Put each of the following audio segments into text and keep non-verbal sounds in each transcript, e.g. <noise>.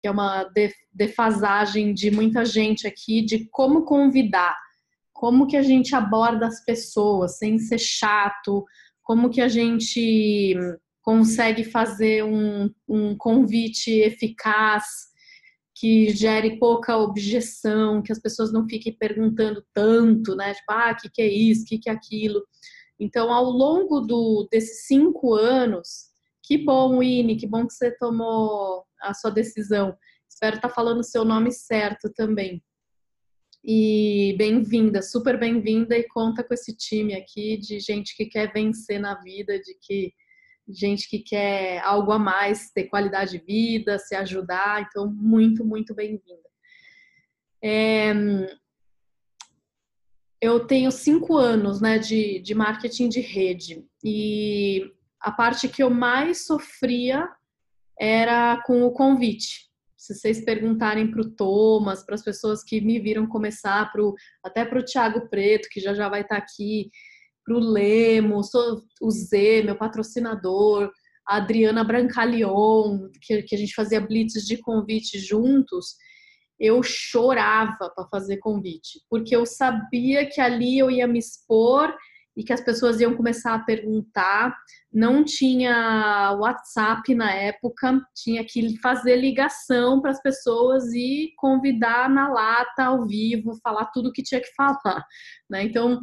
que é uma defasagem de muita gente aqui, de como convidar, como que a gente aborda as pessoas sem ser chato, como que a gente consegue fazer um, um convite eficaz que gere pouca objeção, que as pessoas não fiquem perguntando tanto, né? Tipo, ah, o que, que é isso, o que, que é aquilo. Então, ao longo do, desses cinco anos, que bom, Ine, que bom que você tomou a sua decisão. Espero estar falando o seu nome certo também. E bem-vinda, super bem-vinda e conta com esse time aqui de gente que quer vencer na vida, de que gente que quer algo a mais, ter qualidade de vida, se ajudar. Então, muito, muito bem-vinda. É, eu tenho cinco anos né, de, de marketing de rede e a parte que eu mais sofria era com o convite. Se vocês perguntarem para o Thomas, para as pessoas que me viram começar, pro, até para o Thiago Preto, que já já vai estar tá aqui, para o Lemo, o Zé, meu patrocinador, a Adriana Brancalion, que, que a gente fazia blitz de convite juntos, eu chorava para fazer convite, porque eu sabia que ali eu ia me expor e que as pessoas iam começar a perguntar. Não tinha WhatsApp na época, tinha que fazer ligação para as pessoas e convidar na lata, ao vivo, falar tudo o que tinha que falar. Né? Então,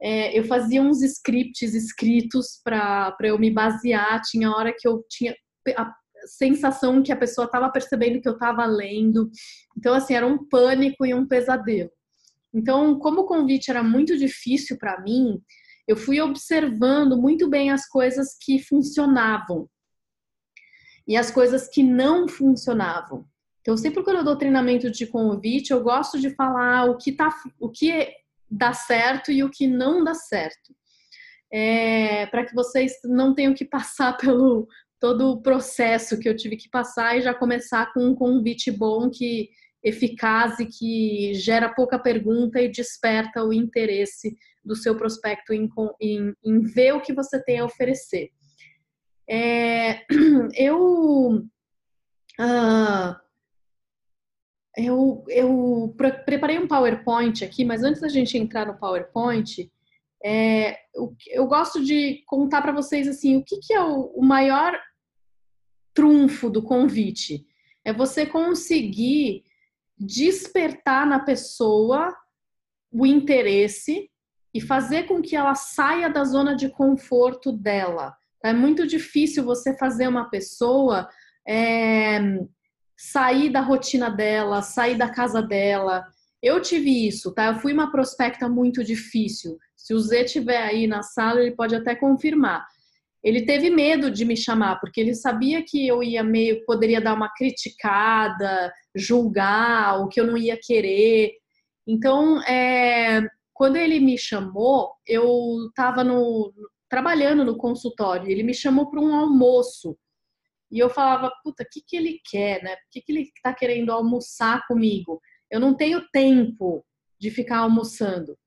é, eu fazia uns scripts escritos para eu me basear. Tinha hora que eu tinha a sensação que a pessoa estava percebendo que eu estava lendo. Então, assim, era um pânico e um pesadelo. Então, como o convite era muito difícil para mim, eu fui observando muito bem as coisas que funcionavam e as coisas que não funcionavam. Então, sempre quando eu dou treinamento de convite, eu gosto de falar o que tá, o que dá certo e o que não dá certo. É, para que vocês não tenham que passar <laughs> pelo todo o processo que eu tive que passar e já começar com um convite bom que eficaz e que gera pouca pergunta e desperta o interesse do seu prospecto em, em, em ver o que você tem a oferecer. É, <clears throat> eu uh, eu, eu preparei um PowerPoint aqui, mas antes da gente entrar no PowerPoint, é, eu, eu, gosto de contar para vocês assim o que, que é o, o, maior trunfo do convite. É você conseguir despertar na pessoa o interesse e fazer com que ela saia da zona de conforto dela. É muito difícil você fazer uma pessoa é, sair da rotina dela, sair da casa dela. Eu tive isso, tá? Eu fui uma prospecta muito difícil. Se o Zé estiver aí na sala, ele pode até confirmar. Ele teve medo de me chamar, porque ele sabia que eu ia meio, poderia dar uma criticada, julgar, o que eu não ia querer. Então, é, quando ele me chamou, eu estava no, trabalhando no consultório. Ele me chamou para um almoço. E eu falava, puta, o que, que ele quer, né? Por que, que ele está querendo almoçar comigo? Eu não tenho tempo de ficar almoçando.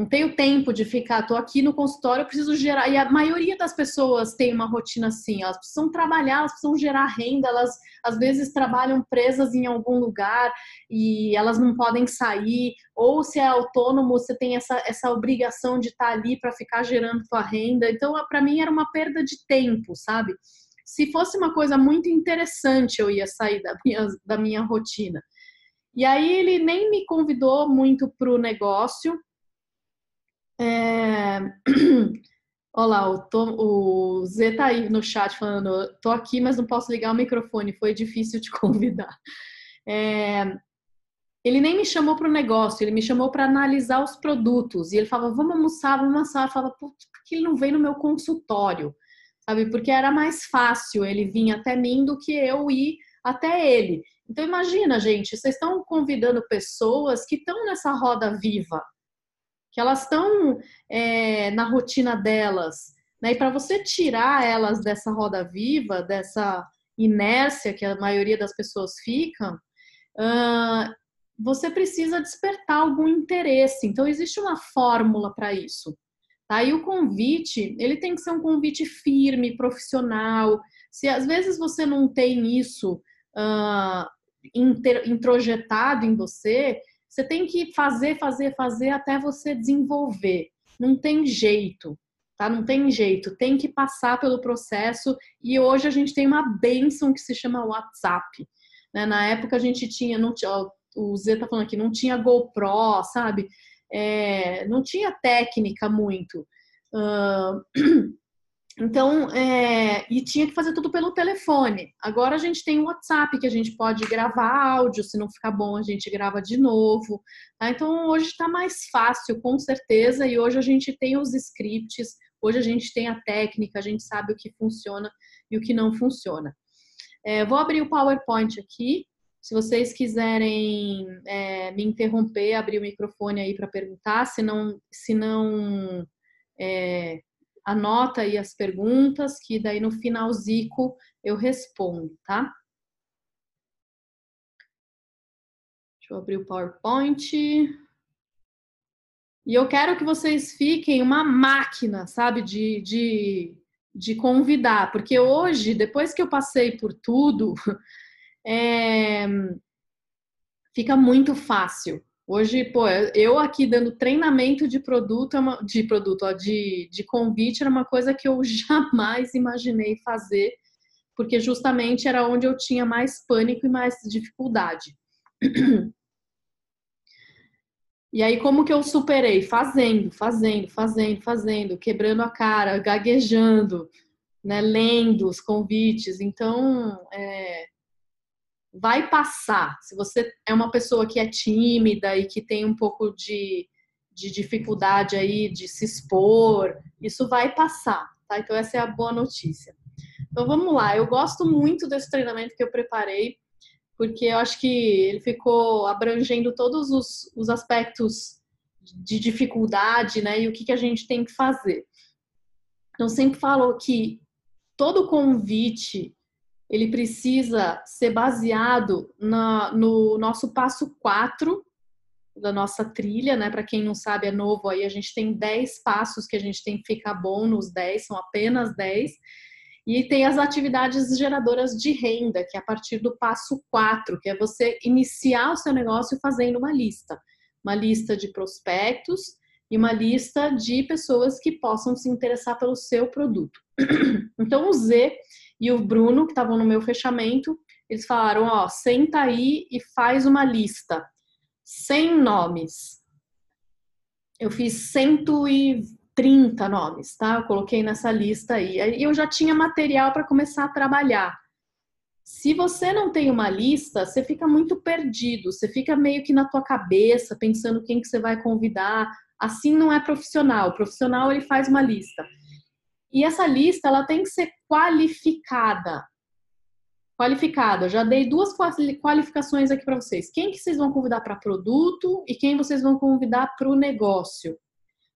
Não tenho tempo de ficar, tô aqui no consultório, eu preciso gerar. E a maioria das pessoas tem uma rotina assim, elas precisam trabalhar, elas precisam gerar renda, elas às vezes trabalham presas em algum lugar e elas não podem sair, ou se é autônomo, você tem essa, essa obrigação de estar tá ali para ficar gerando sua renda. Então, para mim era uma perda de tempo, sabe? Se fosse uma coisa muito interessante, eu ia sair da minha, da minha rotina. E aí ele nem me convidou muito para o negócio. É... <clears throat> Olá, o, Tom, o Zé tá aí no chat falando, tô aqui, mas não posso ligar o microfone, foi difícil te <laughs> convidar. É... Ele nem me chamou para o negócio, ele me chamou para analisar os produtos. E ele falava, vamos almoçar, vamos almoçar. Eu falava, por que ele não vem no meu consultório? sabe? Porque era mais fácil ele vir até mim do que eu ir até ele. Então imagina, gente, vocês estão convidando pessoas que estão nessa roda viva, que elas estão é, na rotina delas, né? E para você tirar elas dessa roda viva, dessa inércia que a maioria das pessoas ficam, uh, você precisa despertar algum interesse. Então existe uma fórmula para isso. Tá? E o convite, ele tem que ser um convite firme, profissional. Se às vezes você não tem isso uh, introjetado em você, você tem que fazer, fazer, fazer até você desenvolver. Não tem jeito, tá? Não tem jeito. Tem que passar pelo processo. E hoje a gente tem uma benção que se chama WhatsApp. Né? Na época a gente tinha, não tinha, o Zé tá falando aqui, não tinha GoPro, sabe? É, não tinha técnica muito. Uh, <clears throat> Então, é, e tinha que fazer tudo pelo telefone. Agora a gente tem o WhatsApp que a gente pode gravar áudio, se não ficar bom a gente grava de novo. Tá? Então hoje está mais fácil, com certeza, e hoje a gente tem os scripts, hoje a gente tem a técnica, a gente sabe o que funciona e o que não funciona. É, vou abrir o PowerPoint aqui. Se vocês quiserem é, me interromper, abrir o microfone aí para perguntar, se não, se não é, anota aí as perguntas, que daí no finalzico eu respondo, tá? Deixa eu abrir o PowerPoint. E eu quero que vocês fiquem uma máquina, sabe, de, de, de convidar, porque hoje, depois que eu passei por tudo, <laughs> é, fica muito fácil. Hoje, pô, eu aqui dando treinamento de produto, é de produto, ó, de, de convite, era uma coisa que eu <laughs> jamais imaginei fazer, porque justamente era onde eu tinha mais pânico e mais dificuldade. <clears throat> E aí, como que eu superei? Fazendo, fazendo, fazendo, fazendo, quebrando a cara, gaguejando, né, lendo os convites. Então, é, vai passar. Se você é uma pessoa que é tímida e que tem um pouco de, de dificuldade aí de se expor, isso vai passar, tá? Então essa é a boa notícia. Então vamos lá, eu gosto muito desse treinamento que eu preparei, porque eu acho que ele ficou abrangendo todos os, os aspectos de dificuldade, né? E o que, que a gente tem que fazer. Então sempre falo que todo convite ele precisa ser baseado na, no nosso passo 4 da nossa trilha, né? Para quem não sabe, é novo aí, a gente tem 10 passos que a gente tem que ficar bom nos 10, são apenas 10. E tem as atividades geradoras de renda, que é a partir do passo 4, que é você iniciar o seu negócio fazendo uma lista. Uma lista de prospectos e uma lista de pessoas que possam se interessar pelo seu produto. <clears throat> Então, o Z e o Bruno, que estavam no meu fechamento, eles falaram: ó, senta aí e faz uma lista. 100 nomes. Eu fiz 130 nomes, tá? Eu coloquei nessa lista aí. Aí eu já tinha material para começar a trabalhar. Se você não tem uma lista, você fica muito perdido, você fica meio que na tua cabeça, pensando quem que você vai convidar. Assim não é profissional. O profissional ele faz uma lista. E essa lista ela tem que ser qualificada. Qualificada. já dei duas qualificações aqui para vocês. Quem que vocês vão convidar para produto e quem vocês vão convidar para o negócio.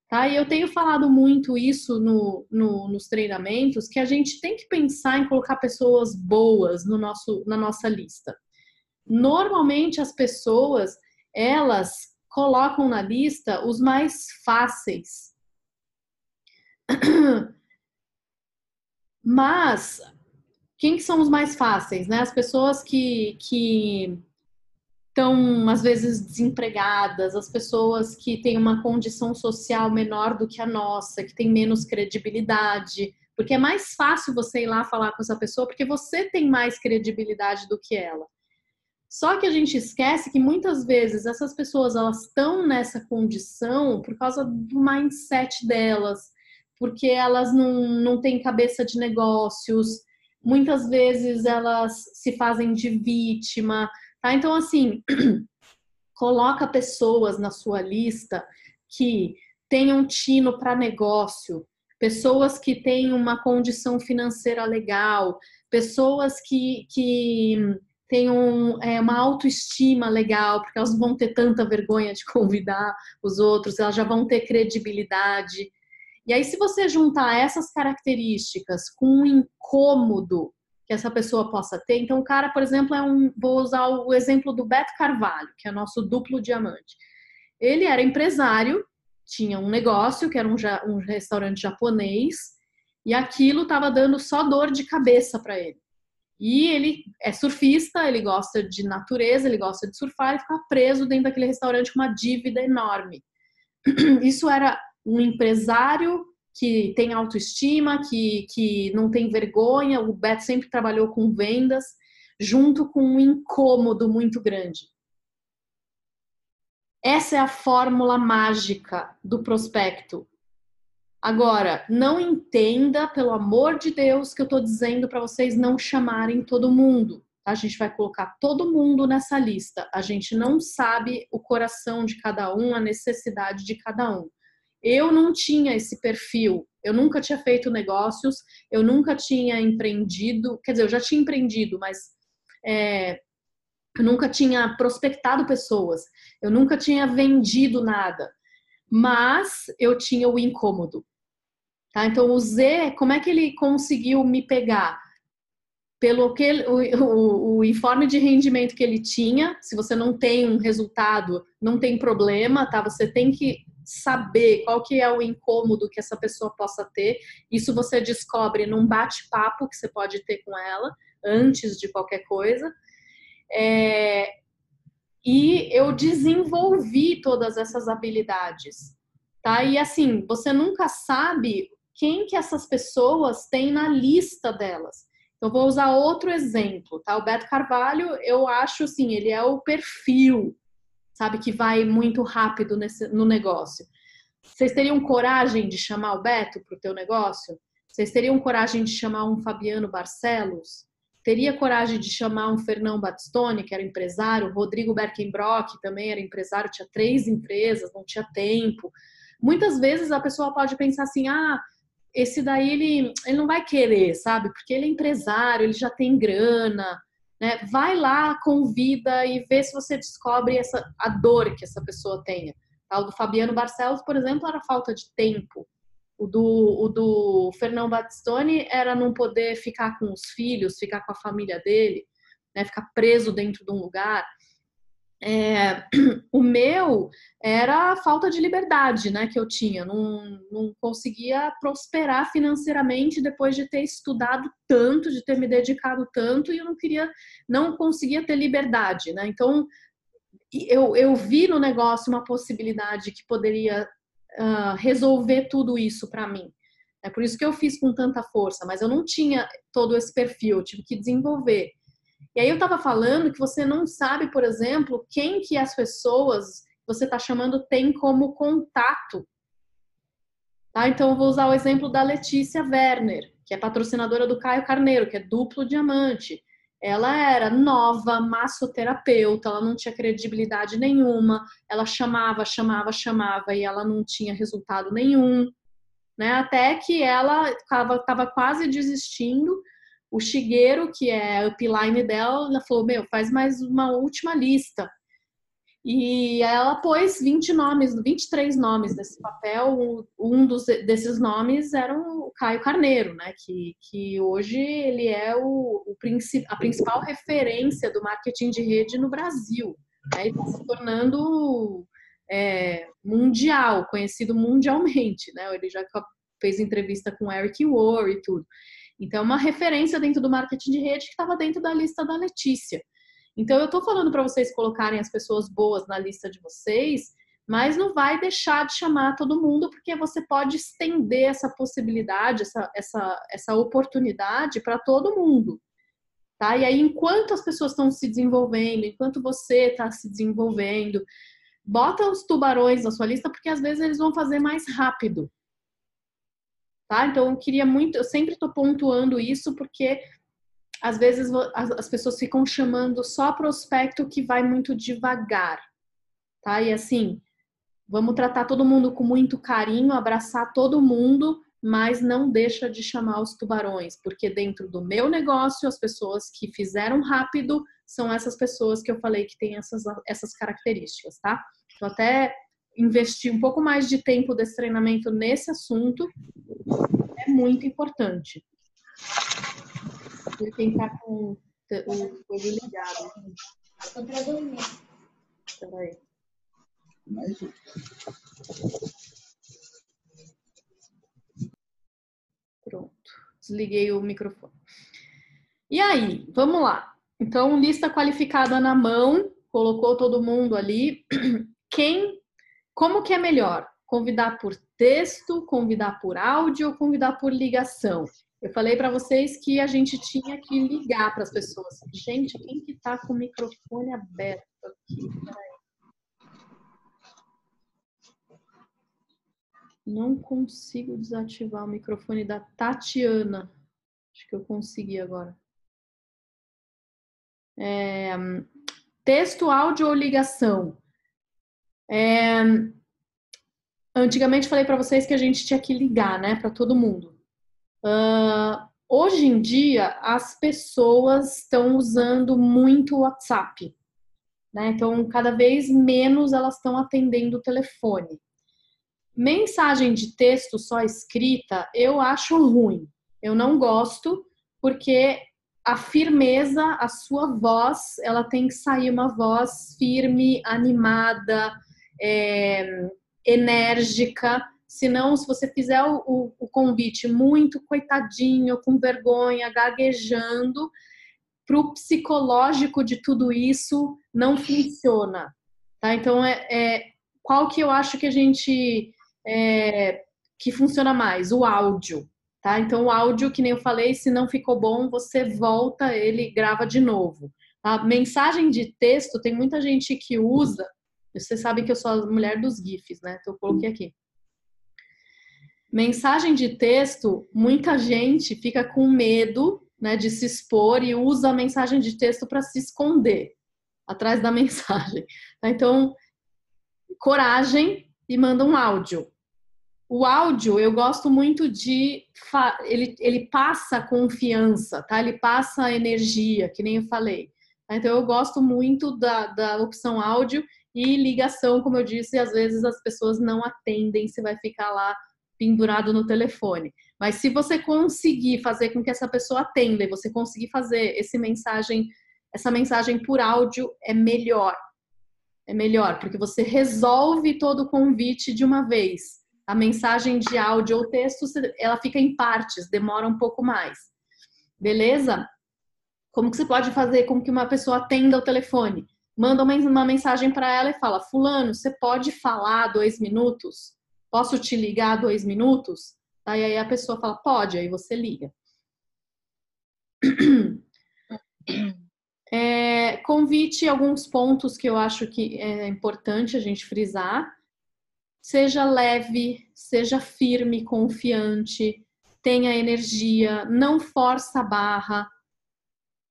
Tá? E eu tenho falado muito isso no, no, nos treinamentos, que a gente tem que pensar em colocar pessoas boas no nosso, na nossa lista. Normalmente as pessoas, elas colocam na lista os mais fáceis. <clears throat> Mas quem que são os mais fáceis, né? As pessoas que que estão às vezes desempregadas, as pessoas que têm uma condição social menor do que a nossa, que tem menos credibilidade, porque é mais fácil você ir lá falar com essa pessoa porque você tem mais credibilidade do que ela. Só que a gente esquece que muitas vezes essas pessoas elas estão nessa condição por causa do mindset delas, porque elas não, não têm cabeça de negócios, muitas vezes elas se fazem de vítima, tá? Então, assim, <clears throat> coloca pessoas na sua lista que tenham tino para negócio, pessoas que têm uma condição financeira legal, pessoas que, que tenham é, uma autoestima legal, porque elas vão ter tanta vergonha de <laughs> convidar os outros, elas já vão ter credibilidade. E aí, se você juntar essas características com um incômodo que essa pessoa possa ter, então o cara, por exemplo, é um. Vou usar o exemplo do Beto Carvalho, que é nosso duplo diamante. Ele era empresário, tinha um negócio que era um, um restaurante japonês, e aquilo estava dando só dor de cabeça para ele. E ele é surfista, ele gosta de natureza, ele gosta de surfar e ficar preso dentro daquele restaurante com uma dívida enorme. <clears throat> Isso era um empresário que tem autoestima, que, que não tem vergonha. O Beto sempre trabalhou com vendas, junto com um incômodo muito grande. Essa é a fórmula mágica do prospecto. Agora, não entenda, pelo amor de Deus, que eu estou dizendo para vocês não chamarem todo mundo. Tá? A gente vai colocar todo mundo nessa lista. A gente não sabe o coração de cada um, a necessidade de cada um. Eu não tinha esse perfil. Eu nunca tinha feito negócios, eu nunca tinha empreendido. Quer dizer, eu já tinha empreendido, mas é, eu nunca tinha prospectado pessoas, eu nunca tinha vendido nada, mas eu tinha o incômodo. Tá? Então, o Z, como é que ele conseguiu me pegar? Pelo que o, o, o, informe de rendimento que ele tinha, se você não tem um resultado, não tem problema, tá? Você tem que saber qual que é o incômodo que essa pessoa possa ter. Isso você descobre num bate-papo que você pode ter com ela antes de qualquer coisa. É, e eu desenvolvi todas essas habilidades, tá? E assim, você nunca sabe quem que essas pessoas têm na lista delas. Então, vou usar outro exemplo, tá? O Beto Carvalho, eu acho assim, ele é o perfil, sabe, que vai muito rápido nesse, no negócio. Vocês teriam coragem de chamar o Beto para o teu negócio? Vocês teriam coragem de chamar um Fabiano Barcelos? teria coragem de chamar um Fernão Batistoni, que era empresário, Rodrigo Berkenbrock, também era empresário, tinha três empresas, não tinha tempo. Muitas vezes a pessoa pode pensar assim: ah, esse daí ele, ele não vai querer, sabe? Porque ele é empresário, ele já tem grana. Né? Vai lá, convida e vê se você descobre essa, a dor que essa pessoa tenha. O do Fabiano Barcelos, por exemplo, era falta de tempo. O do, o do Fernão Battistoni era não poder ficar com os filhos, ficar com a família dele, né, ficar preso dentro de um lugar. É, <clears throat> o meu era a falta de liberdade né, que eu tinha, não, não conseguia prosperar financeiramente depois de ter estudado tanto, de ter me dedicado tanto, e eu não queria, não conseguia ter liberdade. Né? Então, eu, eu vi no negócio uma possibilidade que poderia uh, resolver tudo isso para mim. É por isso que eu fiz com tanta força, mas eu não tinha todo esse perfil, tive que desenvolver. E aí eu estava falando que você não sabe, por exemplo, quem que as pessoas você está chamando tem como contato. Tá? Então eu vou usar o exemplo da Letícia Werner, que é patrocinadora do Caio Carneiro, que é duplo diamante. Ela era nova, massoterapeuta, ela não tinha credibilidade nenhuma, ela chamava, chamava, chamava e ela não tinha resultado nenhum, né? Até que ela estava quase desistindo. O Shigeru, que é upline dela, ela falou: Meu, faz mais uma última lista. E ela pôs 20 nomes, 23 nomes nesse papel. Um dos, desses nomes era o Caio Carneiro, né? Que, que hoje ele é o, o a principal referência do marketing de rede no Brasil. Né? Está se tornando é, mundial, conhecido mundialmente, né? Ele já fez entrevista com Eric Ward e tudo. Então, é uma referência dentro do marketing de rede que estava dentro da lista da Letícia. Então, eu estou falando para vocês colocarem as pessoas boas na lista de vocês, mas não vai deixar de chamar todo mundo, porque você pode estender essa possibilidade, essa, essa, essa oportunidade para todo mundo. Tá? E aí, enquanto as pessoas estão se desenvolvendo, enquanto você está se desenvolvendo, bota os tubarões na sua lista, porque às vezes eles vão fazer mais rápido. Tá? Então, eu queria muito, eu sempre estou pontuando isso, porque às vezes as pessoas ficam chamando só prospecto que vai muito devagar, tá? E assim, vamos tratar todo mundo com muito carinho, abraçar todo mundo, mas não deixa de chamar os tubarões, porque dentro do meu negócio, as pessoas que fizeram rápido são essas pessoas que eu falei que têm essas, essas características, tá? Então, até investir um pouco mais de tempo desse treinamento nesse assunto é muito importante. Tem que estar com o olho ligado. Tô pra dormir. Peraí. Mais um. Pronto. Desliguei o microfone. E aí, vamos lá. Então, lista qualificada na mão, colocou todo mundo ali. Quem, como que é melhor? Convidar por texto, convidar por áudio ou convidar por ligação? Eu falei para vocês que a gente tinha que ligar para as pessoas. Gente, quem que tá com o microfone aberto aqui? Não consigo desativar o microfone da Tatiana. Acho que eu consegui agora. É, texto, áudio ou ligação? É, antigamente falei para vocês que a gente tinha que ligar, né, para todo mundo. Uh, hoje em dia, as pessoas estão usando muito o WhatsApp. Né? Então, cada vez menos elas estão atendendo o telefone. Mensagem de texto só escrita, eu acho ruim. Eu não gosto, porque a firmeza, a sua voz, ela tem que sair uma voz firme, animada, é, enérgica. Senão, se você fizer o, o, o convite muito coitadinho, com vergonha, gaguejando, para o psicológico de tudo isso não funciona. Tá? Então, é, é, qual que eu acho que a gente é, que funciona mais? O áudio. Tá? Então, o áudio, que nem eu falei, se não ficou bom, você volta, ele grava de novo. A mensagem de texto, tem muita gente que usa. Você sabe que eu sou a mulher dos GIFs, né? Então, eu coloquei aqui. Mensagem de texto, muita gente fica com medo né, de se expor e usa a mensagem de texto para se esconder atrás da <laughs> mensagem. Então, coragem e manda um áudio. O áudio, eu gosto muito de. Ele, ele passa confiança, tá? Ele passa energia, que nem eu falei. Então, eu gosto muito da, da opção áudio e ligação, como eu disse, às vezes as pessoas não atendem, você vai ficar lá pendurado no telefone. Mas se você conseguir fazer com que essa pessoa atenda e você conseguir fazer esse mensagem, essa mensagem por áudio é melhor. É melhor, porque você resolve todo o convite de uma vez. A mensagem de áudio ou texto, ela fica em partes, demora um pouco mais. Beleza? Como que você pode fazer com que uma pessoa atenda o telefone? Manda uma mensagem para ela e fala: Fulano, você pode falar dois minutos? Posso te ligar dois minutos? Aí, a pessoa fala, pode, aí você liga. <clears throat> É, convite alguns pontos que eu acho que é importante a gente frisar. Seja leve, seja firme, confiante, tenha energia, não força a barra.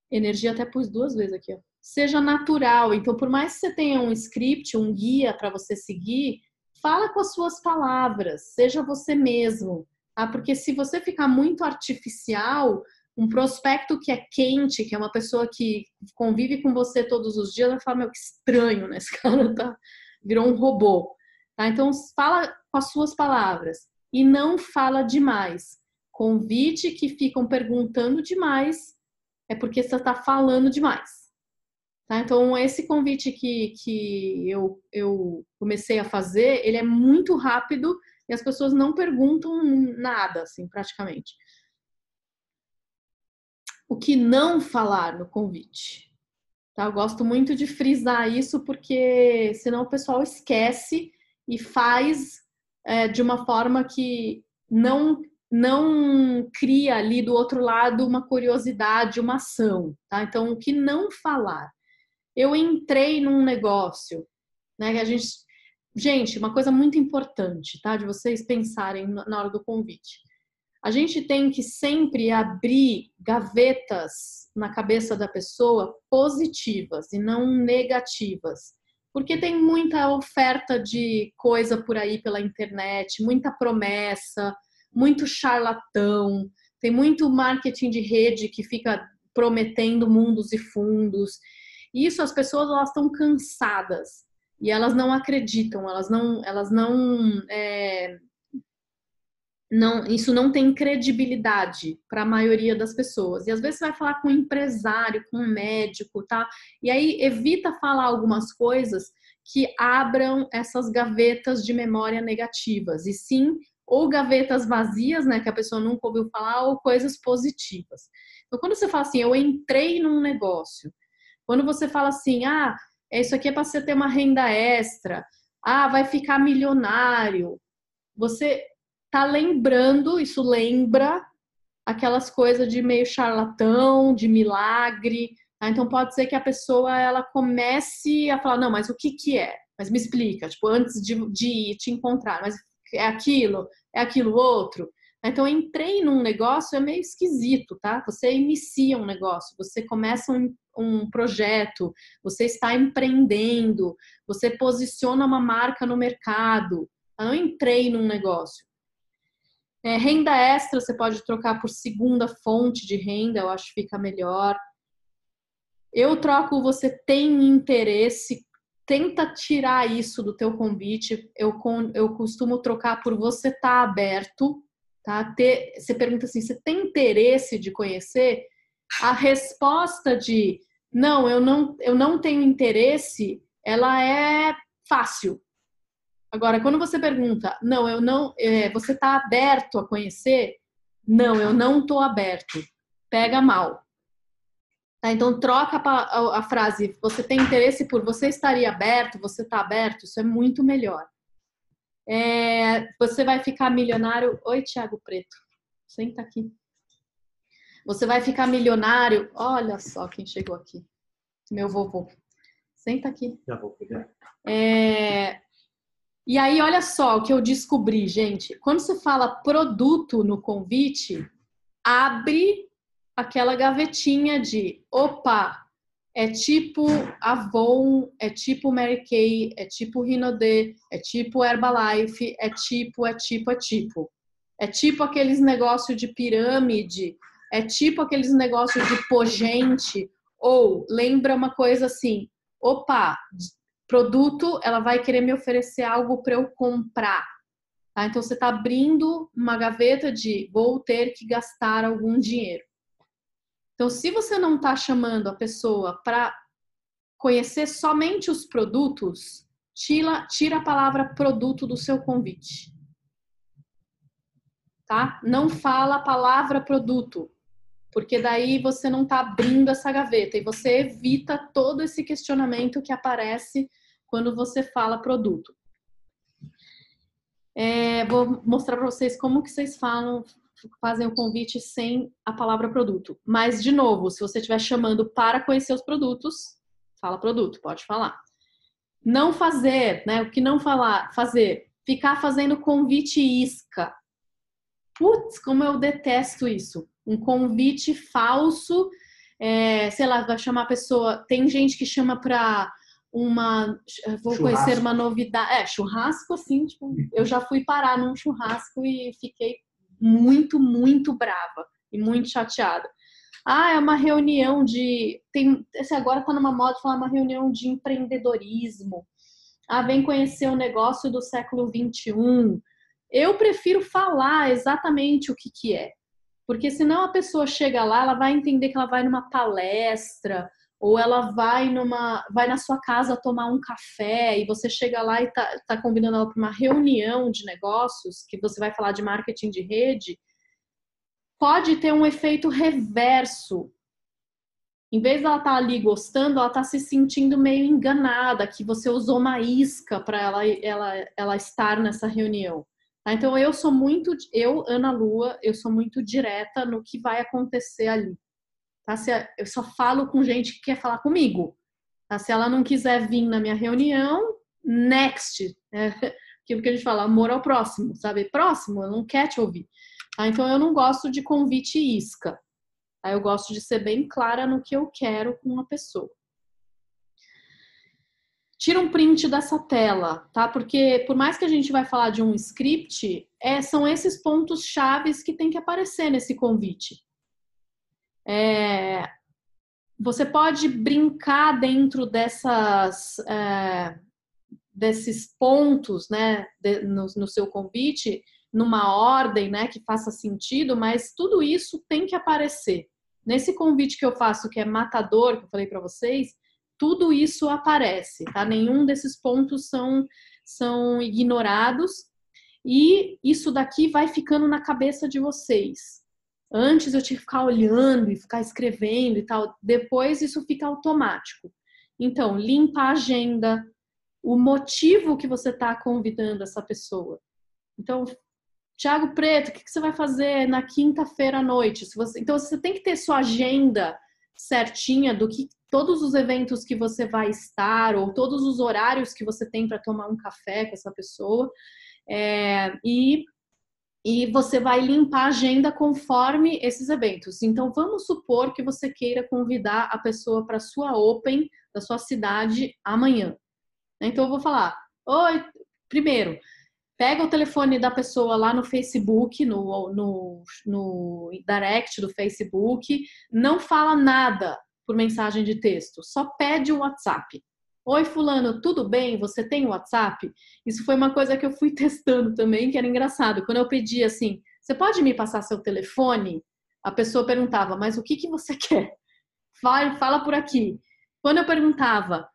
Energia até pus duas vezes aqui, ó. Seja natural. Então, por mais que você tenha um script, um guia para você seguir, fala com as suas palavras, seja você mesmo, tá? Porque se você ficar muito artificial, um prospecto que é quente, que é uma pessoa que convive com você todos os dias, vai falar, meu, que estranho, né? <laughs> Esse cara tá, virou um robô. Tá? Então, fala com as suas palavras e não fala demais. Convite que ficam perguntando demais é porque você está falando demais. Tá? Então, esse convite que, que eu, eu comecei a fazer, ele é muito rápido e as pessoas não perguntam nada, assim, praticamente. O que não falar no convite? Tá? Eu gosto muito de frisar isso porque senão o pessoal esquece e faz é, de uma forma que não não cria ali do outro lado uma curiosidade, uma ação, tá? Então, o que não falar? Eu entrei num negócio, né? A gente, gente, uma coisa muito importante, tá? De vocês pensarem na hora do convite. A gente tem que sempre abrir gavetas na cabeça da pessoa positivas e não negativas. Porque tem muita oferta de coisa por aí pela internet, muita promessa, muito charlatão, tem muito marketing de rede que fica prometendo mundos e fundos. Isso as pessoas elas estão cansadas e elas não acreditam, elas não, elas não, é, não, isso não tem credibilidade para a maioria das pessoas. E às vezes você vai falar com um empresário, com um médico, tá? E aí evita falar algumas coisas que abram essas gavetas de memória negativas e sim ou gavetas vazias, né, que a pessoa nunca ouviu falar, ou coisas positivas. Então, quando você fala assim, eu entrei num negócio, quando você fala assim, ah, isso aqui é para você ter uma renda extra, ah, vai ficar milionário, você tá lembrando, isso lembra aquelas coisas de meio charlatão, de milagre. Tá? Então pode ser que a pessoa ela comece a falar, não, mas o que que é? Mas me explica, tipo, antes de, de te encontrar, mas é aquilo, é aquilo outro. Então, entrei num negócio é meio esquisito, tá? Você inicia um negócio, você começa um, um projeto, você está empreendendo, você posiciona uma marca no mercado. Eu não entrei num negócio. É, renda extra você pode trocar por segunda fonte de renda, eu acho que fica melhor. Eu troco você tem interesse, tenta tirar isso do teu convite. Eu, eu costumo trocar por você tá aberto, tá? Ter, você pergunta assim, você tem interesse de conhecer? A resposta de não, eu não, eu não tenho interesse, ela é fácil. Agora, quando você pergunta, não, eu não, é, você está aberto a conhecer? Não, eu não estou aberto. Pega mal. Tá, então troca a, a, frase. Você tem interesse por você estaria aberto? Você está aberto? Isso é muito melhor. É, você vai ficar milionário. Oi, Tiago Preto. Senta aqui. Você vai ficar milionário. Olha só quem chegou aqui. Meu vovô. Senta aqui. Já vou pegar. É, e aí, olha só o que eu descobri, gente. Quando você fala produto no convite, abre aquela gavetinha de opa, é tipo Avon, é tipo Mary Kay, é tipo Rinode, é tipo Herbalife, é tipo, é tipo, é tipo. É tipo aqueles negócios de pirâmide, é tipo aqueles negócios de pogente, ou lembra uma coisa assim, opa, produto, ela vai querer me oferecer algo para eu comprar. Tá? Então você está abrindo uma gaveta de vou ter que gastar algum dinheiro. Então, se você não está chamando a pessoa para conhecer somente os produtos, tira, tira a palavra produto do seu convite. Tá? Não fala a palavra produto, porque daí você não está abrindo essa gaveta e você evita todo esse questionamento que aparece quando você fala produto. É, vou mostrar para vocês como que vocês falam, fazem o convite sem a palavra produto. Mas, de novo, se você estiver chamando para conhecer os produtos, fala produto, pode falar. Não fazer, né? O que não falar, fazer, ficar fazendo convite isca. Putz, como eu detesto isso. Um convite falso, é, sei lá, vai chamar a pessoa. Tem gente que chama para uma. Vou churrasco. conhecer uma novidade. É, churrasco, assim, tipo, eu já fui parar num churrasco e fiquei muito, muito brava e muito chateada. Ah, é uma reunião de. Tem, esse agora tá numa moda falar uma reunião de empreendedorismo. Ah, vem conhecer o negócio do século XXI. Eu prefiro falar exatamente o que, que é. Porque senão a pessoa chega lá, ela vai entender que ela vai numa palestra, ou ela vai numa vai na sua casa tomar um café e você chega lá e tá, tá combinando ela para uma reunião de negócios que você vai falar de marketing de rede, pode ter um efeito reverso. Em vez dela estar tá ali gostando, ela está se sentindo meio enganada que você usou uma isca para ela, ela, ela estar nessa reunião. Tá? Então eu sou muito, eu Ana Lua, eu sou muito direta no que vai acontecer ali. Tá? Se eu só falo com gente que quer falar comigo. Tá? Se ela não quiser vir na minha reunião, next. É <laughs> aquilo que a gente fala, amor ao próximo, sabe? Próximo, não quer te ouvir. Tá? Então eu não gosto de convite isca. Tá? Eu gosto de ser bem clara no que eu quero com uma pessoa. Tira um print dessa tela, tá? Porque por mais que a gente vai falar de um script, é, são esses pontos chaves que tem que aparecer nesse convite. É, você pode brincar dentro dessas, é, desses pontos, né, de, no, no, seu convite, numa ordem, né, que faça sentido, mas tudo isso tem que aparecer. Nesse convite que eu faço, que é matador, que eu falei para vocês, tudo isso aparece, tá? Nenhum desses pontos são, são ignorados. E isso daqui vai ficando na cabeça de vocês. Antes eu tinha que ficar olhando e ficar escrevendo e tal. Depois isso fica automático. Então, limpa a agenda, o motivo que você está convidando essa pessoa. Então, Tiago Preto, o que, você vai fazer na quinta-feira à noite? Você... Então, você tem que ter sua agenda certinha do que todos os eventos que você vai estar ou todos os horários que você tem para tomar um café com essa pessoa. É, e, e você vai limpar a agenda conforme esses eventos. Então, vamos supor que você queira convidar a pessoa para sua Open da sua cidade amanhã. Então, eu vou falar: Oi, primeiro, pega o telefone da pessoa lá no Facebook, no, no, no direct do Facebook, não fala nada por mensagem de texto, só pede o WhatsApp. Oi, Fulano, tudo bem? Você tem WhatsApp? Isso foi uma coisa que eu fui <laughs> testando também, que era engraçado. Quando eu pedi assim, você pode me passar seu telefone? A pessoa perguntava, mas o que, que você <laughs> quer? Fala, fala por aqui. Quando eu perguntava,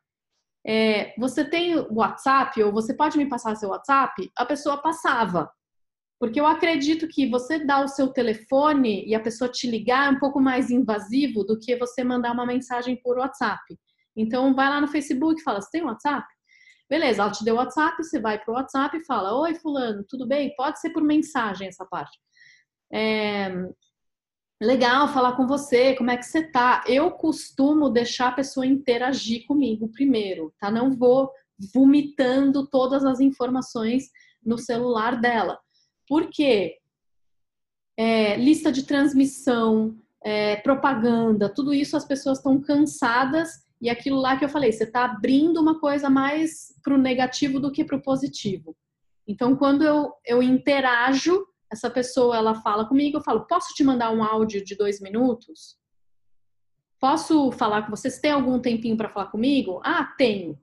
é, você tem WhatsApp ou você pode me passar seu WhatsApp? A pessoa passava. Porque eu acredito que você dar o seu telefone e a pessoa te ligar é um pouco mais invasivo do que você mandar uma mensagem por WhatsApp. Então, vai lá no Facebook e fala: Você tem WhatsApp? Beleza, ela te deu WhatsApp, você vai pro WhatsApp e fala: Oi, Fulano, tudo bem? Pode ser por mensagem essa parte. É, legal falar com você, como é que você tá? Eu costumo deixar a pessoa interagir comigo primeiro, tá? Não vou vomitando todas as informações no celular dela. Por quê? É, lista de transmissão, é, propaganda, tudo isso as pessoas estão cansadas e aquilo lá que eu falei, você está abrindo uma coisa mais para o negativo do que para o positivo. Então, quando eu, eu interajo, essa pessoa ela fala comigo, eu falo, posso te mandar um áudio de dois minutos? Posso falar com você? Você tem algum tempinho para falar comigo? Ah, tenho. O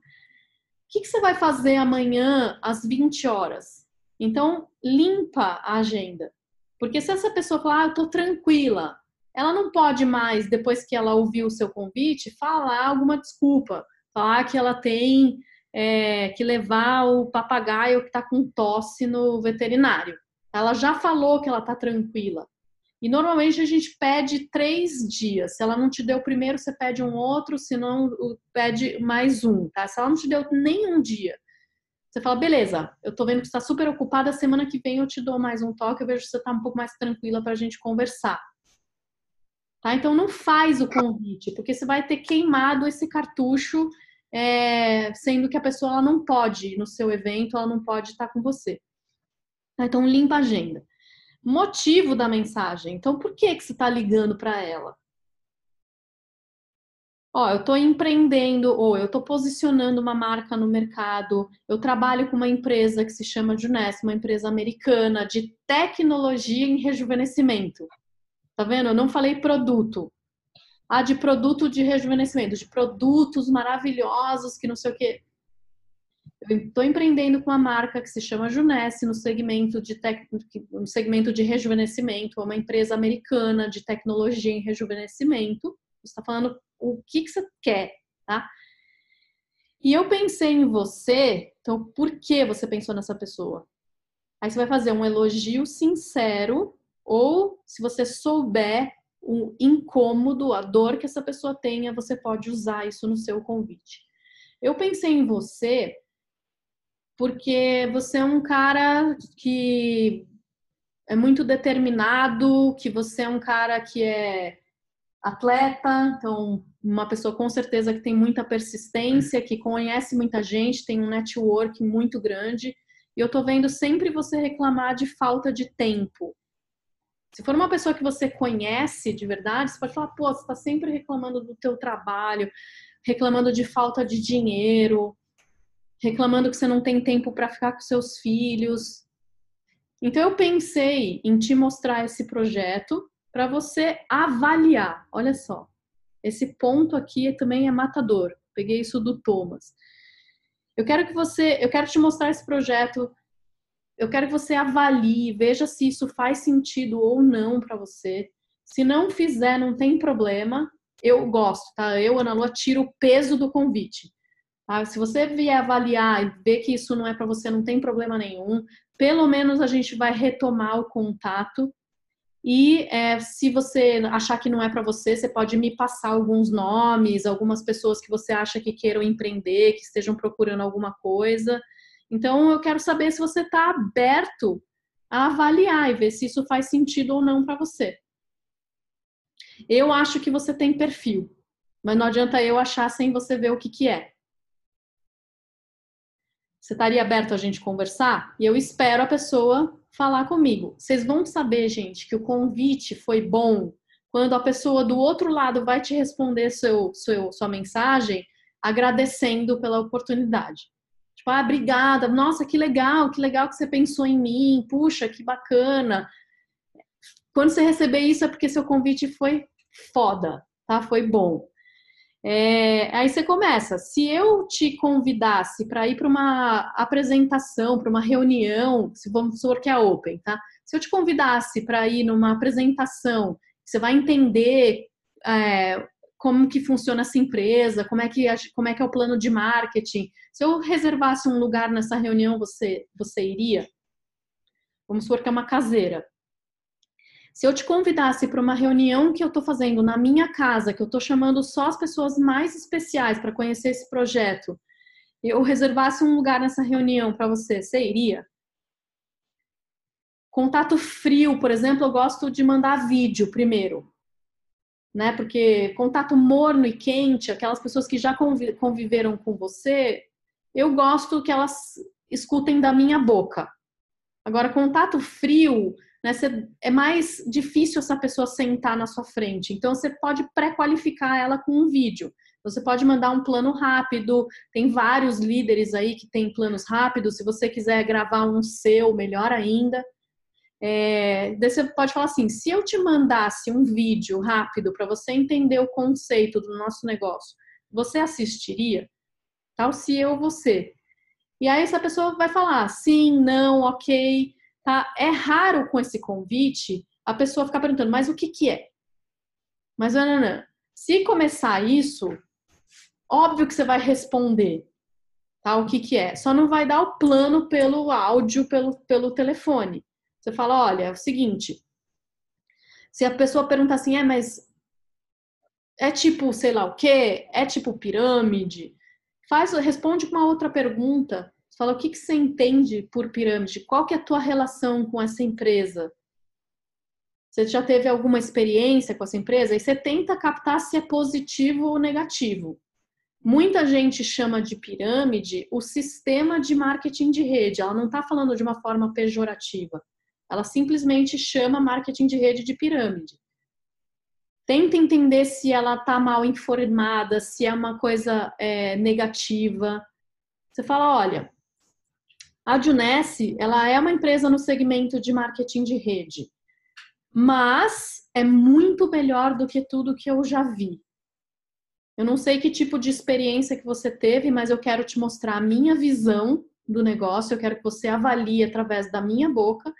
que, que você vai fazer amanhã às 20 horas? Então, limpa a agenda. Porque se essa pessoa falar, ah, eu tô tranquila, ela não pode mais, depois que ela ouviu o seu convite, falar alguma desculpa. Falar que ela tem é, que levar o papagaio que está com tosse no veterinário. Ela já falou que ela está tranquila. E normalmente a gente pede três dias. Se ela não te deu o primeiro, você pede um outro, se não, pede mais um, tá? Se ela não te deu nenhum dia, você fala, beleza, eu tô vendo que está super ocupada, semana que vem eu te dou mais um toque, eu vejo que você tá um pouco mais tranquila para a gente conversar. Tá? Então não faz o convite, porque você vai ter queimado esse cartucho, é, sendo que a pessoa ela não pode ir no seu evento, ela não pode estar com você. Tá? Então, limpa a agenda. Motivo da mensagem. Então, por que, que você está ligando para ela? Ó, eu estou empreendendo ou eu estou posicionando uma marca no mercado. Eu trabalho com uma empresa que se chama Juness, uma empresa americana de tecnologia em rejuvenescimento. Tá vendo? Eu não falei produto. Ah, de produto de rejuvenescimento, de produtos maravilhosos que não sei o quê. Eu estou empreendendo com uma marca que se chama Junesse no segmento de tec... no segmento de rejuvenescimento, é uma empresa americana de tecnologia em rejuvenescimento. Você está falando o que, que você quer, tá? E eu pensei em você, então por que você pensou nessa pessoa? Aí você vai fazer um elogio sincero, ou se você souber o incômodo, a dor que essa pessoa tenha, você pode usar isso no seu convite. Eu pensei em você porque você é um cara que é muito determinado, que você é um cara que é atleta, então uma pessoa com certeza que tem muita persistência, que conhece muita gente, tem um network muito grande. E eu tô vendo sempre você reclamar de falta de tempo. Se for uma pessoa que você conhece de verdade, você pode falar, pô, você está sempre reclamando do teu trabalho, reclamando de falta de dinheiro, reclamando que você não tem tempo para ficar com seus filhos. Então eu pensei em te mostrar esse projeto para você avaliar. Olha só, esse ponto aqui também é matador. Peguei isso do Thomas. Eu quero que você, eu quero te mostrar esse projeto. Eu quero que você avalie, veja se isso faz sentido ou não para você. Se não fizer, não tem problema. Eu gosto, tá? Eu, Ana Lua, tiro o peso do convite. Tá? Se você vier avaliar e ver que isso não é para você, não tem problema nenhum. pelo menos a gente vai retomar o contato. E é, se você achar que não é para você, você pode me passar alguns nomes, algumas pessoas que você acha que queiram empreender, que estejam procurando alguma coisa. Então, eu quero saber se você está aberto a avaliar e ver se isso faz sentido ou não para você. Eu acho que você tem perfil, mas não adianta eu achar sem você ver o que, que é. Você estaria aberto a gente conversar? E eu espero a pessoa falar comigo. Vocês vão saber, gente, que o convite foi bom quando a pessoa do outro lado vai te responder seu, seu, sua mensagem agradecendo pela oportunidade. Tipo, ah, obrigada, nossa, que legal, que legal que você pensou em mim, puxa, que bacana. Quando você receber isso é porque seu convite foi foda, tá? Foi bom. É, aí você começa. Se eu te convidasse para ir para uma apresentação, para uma reunião, se vamos supor que é open, tá? Se eu te convidasse para ir numa apresentação, você vai entender é, como que funciona essa empresa, como é que, como é, que é o plano de marketing. Se eu reservasse um lugar nessa reunião, você, você iria? Vamos supor que é uma caseira. Se eu te convidasse para uma reunião que eu estou fazendo na minha casa, que eu estou chamando só as pessoas mais especiais para conhecer esse projeto, eu reservasse um lugar nessa reunião para você, você iria? Contato frio, por exemplo, eu gosto de mandar vídeo primeiro né? Porque contato morno e quente, aquelas pessoas que já conviveram com você, eu gosto que elas escutem da minha boca. Agora, contato frio, né? é mais difícil essa pessoa sentar na sua frente. Então, você pode pré-qualificar ela com um vídeo. Você pode mandar um plano rápido. Tem vários líderes aí que têm planos rápidos. Se você quiser gravar um seu, melhor ainda. É, daí você pode falar assim: se eu te mandasse um vídeo rápido para você entender o conceito do nosso negócio, você assistiria? Tal se eu você. E aí essa pessoa vai falar sim, não, ok. Tá? É raro com esse convite a pessoa ficar perguntando, mas o que, que é? Mas não. Se começar isso, óbvio que você vai responder tá? o que, que é. Só não vai dar o plano pelo áudio, pelo, pelo telefone. Você fala, olha, é o seguinte, se a pessoa pergunta assim, é, mas é tipo, sei lá o quê? É tipo pirâmide? Faz, responde com uma outra pergunta. Fala o que, que você entende por pirâmide? Qual que é a tua relação com essa empresa? Você já teve alguma experiência com essa empresa? E você tenta captar se é positivo ou negativo. Muita gente chama de pirâmide o sistema de marketing de rede. Ela não está falando de uma forma pejorativa. Ela simplesmente chama marketing de rede de pirâmide. Tenta entender se ela está mal informada, se é uma coisa é, negativa. Você fala, olha, a Junesse, ela é uma empresa no segmento de marketing de rede, mas é muito melhor do que tudo que eu já vi. Eu não sei que tipo de experiência que você teve, mas eu quero te mostrar a minha visão do negócio, eu quero que você avalie através da minha boca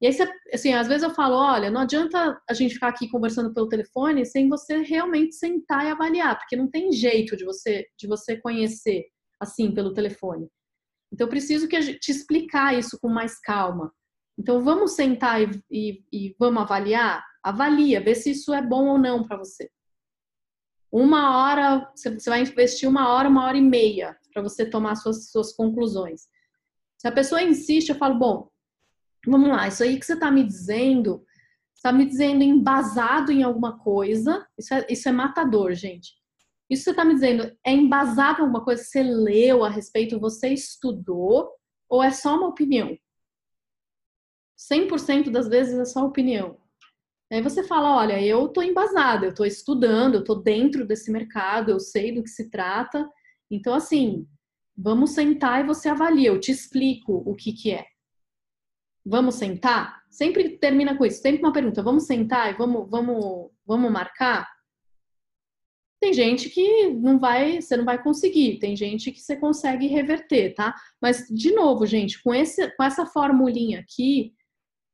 e aí, assim, às vezes eu falo, olha, não adianta a gente ficar aqui conversando pelo telefone sem você realmente sentar e avaliar, porque não tem jeito de você de você conhecer assim pelo telefone. Então, eu preciso que a gente te explicar isso com mais calma. Então, vamos sentar e, e, e vamos avaliar? Avalia, vê se isso é bom ou não para você. Uma hora, você vai investir uma hora, uma hora e meia para você tomar suas, suas conclusões. Se a pessoa insiste, eu falo, bom, Vamos lá, isso aí que você está me dizendo, está me dizendo embasado em alguma coisa. Isso é, isso é matador, gente. Isso que você está me dizendo é embasado em alguma coisa você leu a respeito, você estudou, ou é só uma opinião? 100% das vezes é só opinião. Aí você fala, olha, eu estou embasada, eu estou estudando, eu estou dentro desse mercado, eu sei do que se trata. Então, assim, vamos sentar e você avalia, eu te explico o que, que é. Vamos sentar? Sempre termina com isso. Sempre uma pergunta. Vamos sentar e vamos, vamos, vamos marcar? Tem gente que não vai, você não vai conseguir. Tem gente que você consegue reverter, tá? Mas de novo, gente, com esse, com essa formulinha aqui,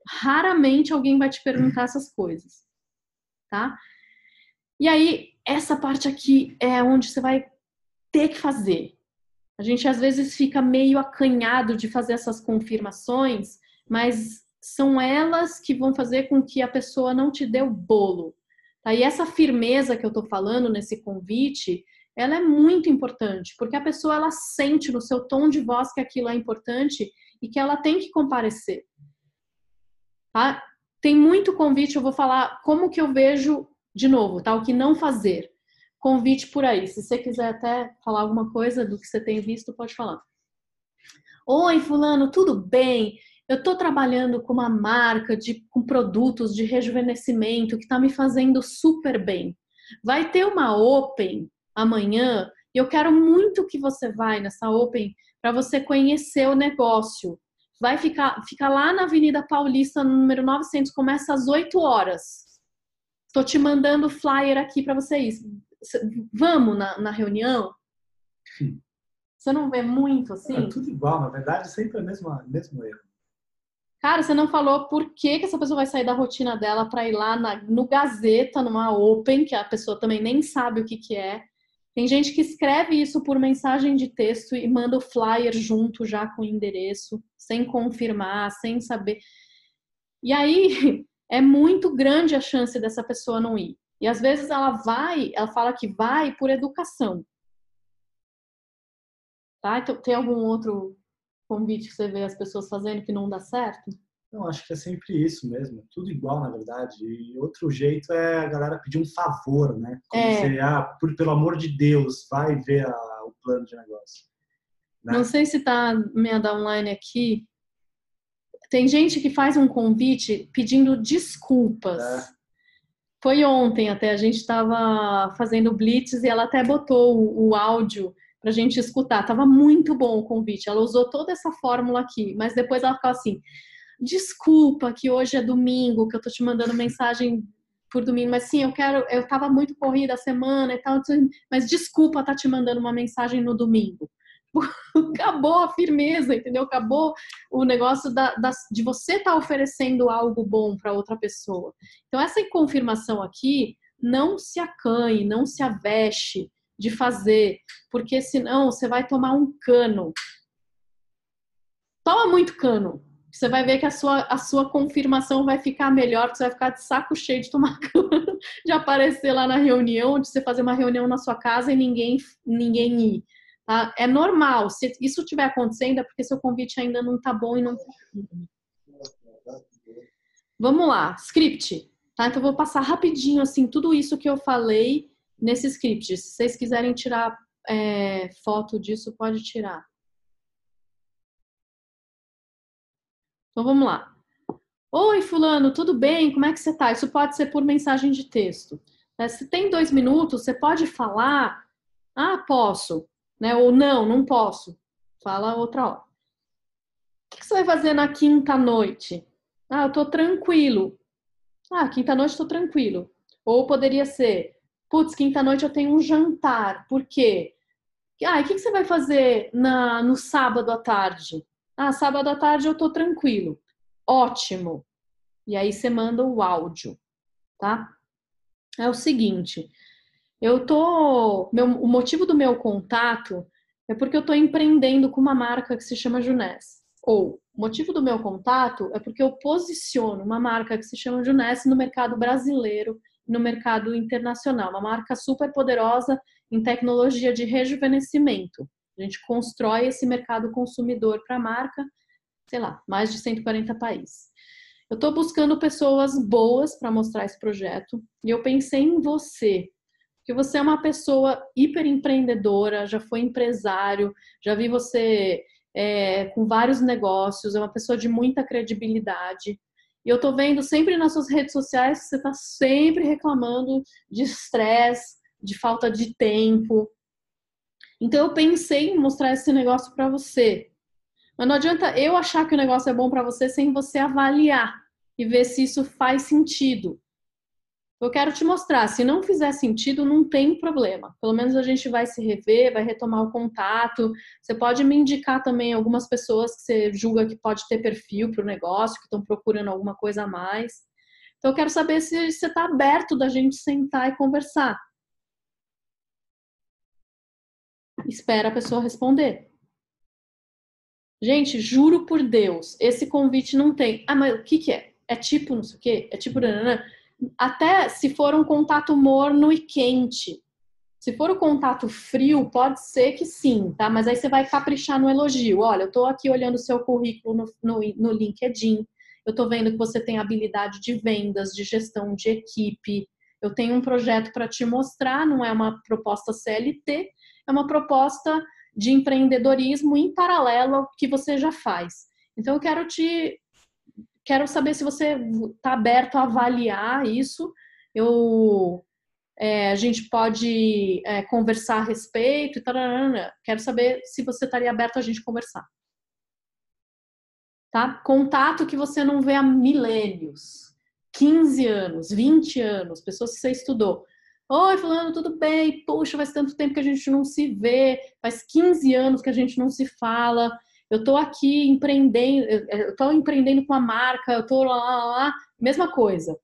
raramente alguém vai te perguntar essas coisas, tá? E aí, essa parte aqui é onde você vai ter que fazer. A gente às vezes fica meio acanhado de fazer essas confirmações mas são elas que vão fazer com que a pessoa não te dê o bolo. Tá? E essa firmeza que eu estou falando nesse convite, ela é muito importante, porque a pessoa ela sente no seu tom de voz que aquilo é importante e que ela tem que comparecer. Tá? Tem muito convite, eu vou falar como que eu vejo de novo, tá? O que não fazer. Convite por aí. Se você quiser até falar alguma coisa do que você tem visto, pode falar. Oi, fulano, tudo bem? Eu estou trabalhando com uma marca de com produtos de rejuvenescimento que está me fazendo super bem. Vai ter uma Open amanhã e eu quero muito que você vá nessa Open para você conhecer o negócio. Vai ficar, fica lá na Avenida Paulista, número 900, começa às 8 horas. Estou te mandando flyer aqui para vocês. Vamos na, na reunião? Sim. Você não vê muito assim? É tudo igual, na verdade, sempre é o mesmo, mesmo erro. Cara, você não falou por que, que essa pessoa vai sair da rotina dela para ir lá na, no Gazeta, numa Open, que a pessoa também nem sabe o que, que é. Tem gente que escreve isso por mensagem de texto e manda o flyer junto já com o endereço, sem confirmar, sem saber. E aí <laughs> é muito grande a chance dessa pessoa não ir. E às vezes ela vai, ela fala que vai por educação. Tá? Então, tem algum outro convite que você vê as pessoas fazendo que não dá certo? Não, acho que é sempre isso mesmo, tudo igual na verdade. E outro jeito é a galera pedir um favor, né? Como é. Dizer, ah, por, pelo amor de Deus, vai ver a, o plano de negócio. Né? Não sei se tá minha downline aqui. Tem gente que faz um convite pedindo desculpas. É. Foi ontem até, a gente estava fazendo blitz e ela até botou o, o áudio para a gente escutar. Tava muito bom o convite. Ela usou toda essa fórmula aqui, mas depois ela ficou assim: desculpa que hoje é domingo, que eu tô te mandando mensagem por domingo, mas sim, eu quero, eu tava muito corrida a semana e tal, mas desculpa tá te mandando uma mensagem no domingo. <laughs> Acabou a firmeza, entendeu? Acabou o negócio da, da de você estar tá oferecendo algo bom para outra pessoa. Então, essa confirmação aqui, não se acanhe, não se aveste de fazer, porque senão você vai tomar um cano. Toma muito cano. Você vai ver que a sua, a sua confirmação vai ficar melhor, você vai ficar de saco cheio de tomar <laughs> cano, de aparecer lá na reunião, de você fazer uma reunião na sua casa e ninguém, ninguém ir. Tá? É normal. Se isso estiver acontecendo, é porque seu convite ainda não está bom e não tá Vamos lá, script. Tá? Então, eu vou passar rapidinho assim tudo isso que eu falei nesse script. Se vocês quiserem tirar é, foto disso, pode tirar. Então vamos lá. Oi, fulano, tudo bem? Como é que você tá? Isso pode ser por mensagem de texto. É, se tem dois minutos, você pode falar, ah, posso, né? Ou não, não posso. Fala outra hora. O que você vai fazer na quinta noite? Ah, eu tô tranquilo. Ah, quinta noite tô tranquilo. Ou poderia ser, putz, quinta-noite eu tenho um jantar. Por quê? Ah, o que você vai fazer na, no sábado à tarde? Ah, sábado à tarde eu tô tranquilo. Ótimo. E aí você manda o áudio, tá? É o seguinte, eu tô, meu, o motivo do meu contato é porque eu tô empreendendo com uma marca que se chama Juness. Ou, o motivo do meu contato é porque eu posiciono uma marca que se chama Juness no mercado brasileiro no mercado internacional, uma marca super poderosa em tecnologia de rejuvenescimento. A gente constrói esse mercado consumidor para a marca, sei lá, mais de 140 países. Eu estou buscando pessoas boas para mostrar esse projeto e eu pensei em você, porque você é uma pessoa hiper empreendedora, já foi empresário, já vi você é, com vários negócios, é uma pessoa de muita credibilidade. E eu tô vendo sempre nas suas redes sociais que você tá sempre reclamando de estresse, de falta de tempo. Então eu pensei em mostrar esse negócio para você. Mas não adianta eu achar que o negócio é bom para você sem você avaliar e ver se isso faz sentido. Eu quero te mostrar, se não fizer sentido, não tem problema. Pelo menos a gente vai se rever, vai retomar o contato. Você pode me indicar também algumas pessoas que você julga que pode ter perfil para o negócio, que estão procurando alguma coisa a mais. Então eu quero saber se você está aberto da gente sentar e conversar. Espera a pessoa responder. Gente, juro por Deus, esse convite não tem. Ah, mas o que, que é? É tipo não sei o quê? É tipo. Até se for um contato morno e quente. Se for o contato frio, pode ser que sim, tá? Mas aí você vai caprichar no elogio. Olha, eu tô aqui olhando o seu currículo no, no, no LinkedIn. Eu tô vendo que você tem habilidade de vendas, de gestão de equipe. Eu tenho um projeto para te mostrar, não é uma proposta CLT, é uma proposta de empreendedorismo em paralelo ao que você já faz. Então eu quero te quero saber se você está aberto a avaliar isso. Eu é, a gente pode é, conversar a respeito e. Quero saber se você estaria aberto a gente conversar. Tá? Contato que você não vê há milênios, 15 anos, 20 anos, pessoas que você estudou. Oi, fulano, tudo bem? Puxa, faz tanto tempo que a gente não se vê, faz 15 anos que a gente não se fala. Eu tô aqui empreendendo, eu tô empreendendo com a marca, eu tô lá, lá, lá, mesma coisa.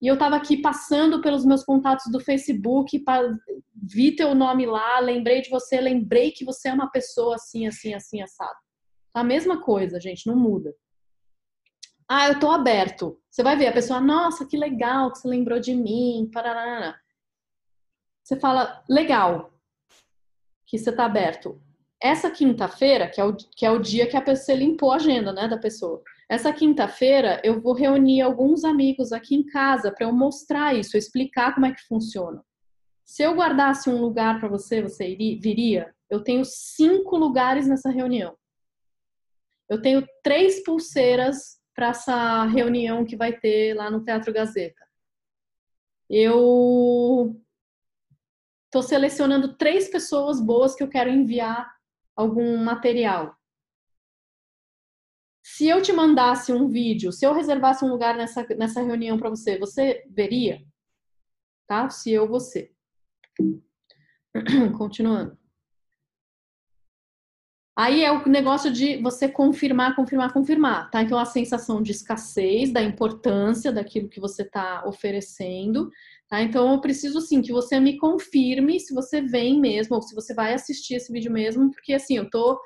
E eu tava aqui passando pelos meus contatos do Facebook, vi teu nome lá, lembrei de você, lembrei que você é uma pessoa assim, assim, assim, assado. A mesma coisa, gente, não muda. Ah, eu tô aberto. Você vai ver a pessoa, nossa, que legal que você lembrou de mim, parará você fala, legal, que você está aberto. Essa quinta-feira, que, é o, que é o dia que a pessoa limpou a agenda né, da pessoa. Essa quinta-feira eu vou reunir alguns amigos aqui em casa para eu mostrar isso, explicar como é que funciona. Se eu guardasse um lugar para você, você iria, viria? Eu tenho cinco lugares nessa reunião. Eu tenho três pulseiras para essa reunião que vai ter lá no Teatro Gazeta. Eu Estou selecionando três pessoas boas que eu quero enviar algum material. Se eu te mandasse um vídeo, se eu reservasse um lugar nessa, nessa reunião para você, você veria? Tá? Se eu, você. <clears throat> Continuando. Aí é o negócio de você confirmar, confirmar, confirmar, tá? Então a sensação de escassez, da importância daquilo que você está oferecendo Tá? Então eu preciso sim que você me confirme se você vem mesmo ou se você vai assistir esse vídeo mesmo, porque assim eu tô,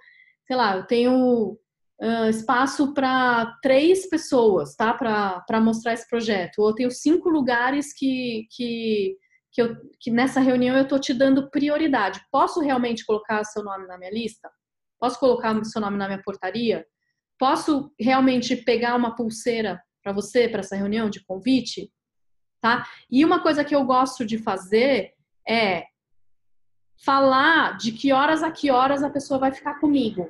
sei lá, eu tenho uh, espaço para três pessoas, tá? Para mostrar esse projeto. Ou eu tenho cinco lugares que, que, que, eu, que nessa reunião eu tô te dando prioridade. Posso realmente colocar seu nome na minha lista? Posso colocar seu nome na minha portaria? Posso realmente pegar uma pulseira para você para essa reunião de convite? Tá? E uma coisa que eu gosto de fazer é falar de que horas a que horas a pessoa vai ficar comigo.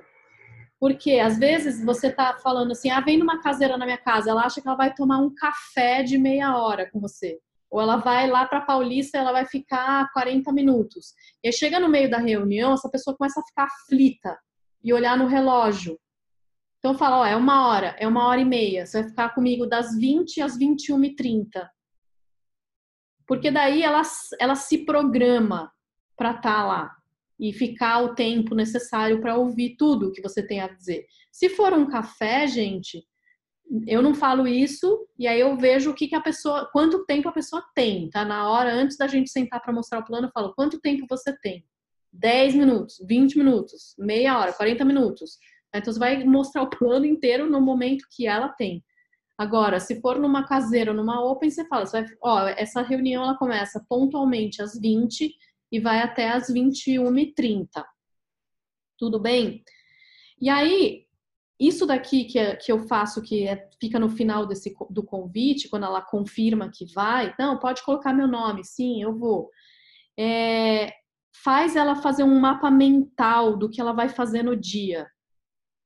Porque às vezes você tá falando assim, ah, vem numa caseira na minha casa, ela acha que ela vai tomar um café de meia hora com você. Ou ela vai lá para Paulista, ela vai ficar 40 minutos. E aí chega no meio da reunião, essa pessoa começa a ficar aflita e olhar no relógio. Então fala, ó, é uma hora, é uma hora e meia. Você vai ficar comigo das 20 às 21h30 porque daí ela, ela se programa para estar tá lá e ficar o tempo necessário para ouvir tudo que você tem a dizer. Se for um café, gente, eu não falo isso e aí eu vejo o que, que a pessoa, quanto tempo a pessoa tem, tá? Na hora antes da gente sentar para mostrar o plano, eu falo quanto tempo você tem. 10 minutos, 20 minutos, meia hora, 40 minutos. Então você vai mostrar o plano inteiro no momento que ela tem. Agora, se for numa caseira ou numa open, você fala, você vai, ó, essa reunião ela começa pontualmente às 20 e vai até às 21h30. Tudo bem? E aí, isso daqui que, é, que eu faço, que é, fica no final desse, do convite, quando ela confirma que vai, não, pode colocar meu nome, sim, eu vou. É, faz ela fazer um mapa mental do que ela vai fazer no dia.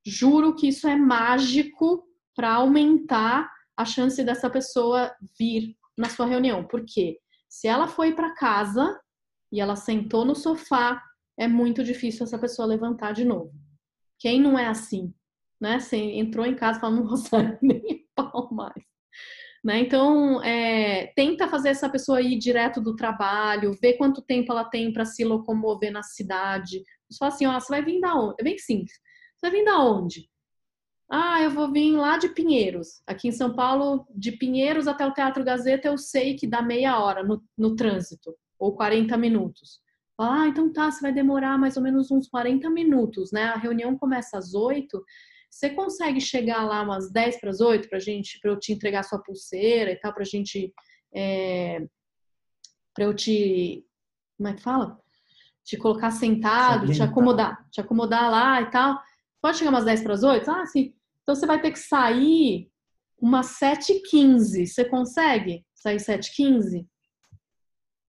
Juro que isso é mágico para aumentar a chance dessa pessoa vir na sua reunião. Porque se ela foi para casa e ela sentou no sofá, é muito difícil essa pessoa levantar de novo. Quem não é assim? Né? Você entrou em casa e falou, não vou sair <laughs> nem pau mais. Né? Então, é, tenta fazer essa pessoa ir direto do trabalho, ver quanto tempo ela tem para se locomover na cidade. Você fala assim, ó, você vai vir da onde? É bem simples. Você vai vir da onde? Ah, eu vou vir lá de Pinheiros. Aqui em São Paulo, de Pinheiros até o Teatro Gazeta, eu sei que dá meia hora no, no trânsito, ou 40 minutos. Ah, então tá, você vai demorar mais ou menos uns 40 minutos, né? A reunião começa às 8. Você consegue chegar lá umas 10 para as 8 pra gente, para eu te entregar sua pulseira e tal, pra gente. É, para eu te. Como é que fala? Te colocar sentado, te acomodar, te acomodar lá e tal. Pode chegar umas 10 para as 8? Ah, sim. Então você vai ter que sair umas 7h15. Você consegue sair 7h15?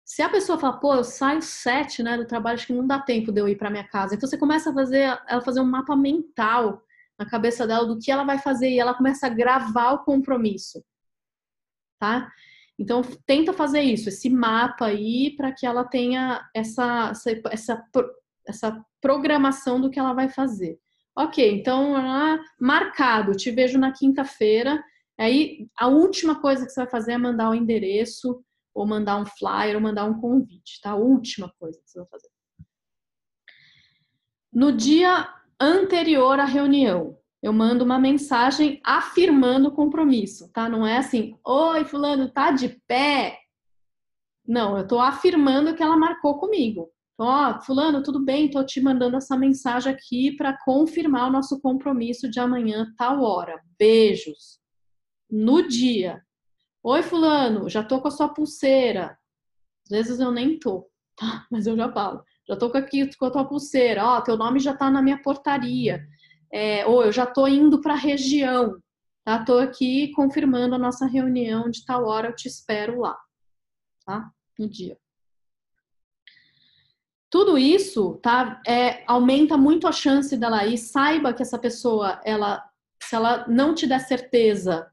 Se a pessoa fala, pô, eu saio sete, né, do trabalho, acho que não dá tempo de eu ir para minha casa. Então você começa a fazer, ela fazer um mapa mental na cabeça dela do que ela vai fazer e ela começa a gravar o compromisso, tá? Então tenta fazer isso, esse mapa aí, para que ela tenha essa, essa, essa programação do que ela vai fazer. Ok, então marcado, te vejo na quinta-feira. Aí a última coisa que você vai fazer é mandar o endereço ou mandar um flyer, ou mandar um convite, tá? A última coisa que você vai fazer. No dia anterior à reunião, eu mando uma mensagem afirmando o compromisso, tá? Não é assim, oi, fulano, tá de pé? Não, eu tô afirmando que ela marcou comigo. Então, ó, fulano, tudo bem, tô te mandando essa mensagem aqui para confirmar o nosso compromisso de amanhã, tal hora. Beijos. No dia, Oi, fulano, já tô com a sua pulseira. Às vezes eu nem tô, <laughs> tá? Mas eu já falo. Já tô com aqui com a tua pulseira. Ó, teu nome já tá na minha portaria. É, ou eu já tô indo para a região. Tá? Tô aqui confirmando a nossa reunião de tal hora, eu te espero lá. Tá? No dia. Tudo isso, tá? É, aumenta muito a chance dela ir. Saiba que essa pessoa, ela, se ela não te der certeza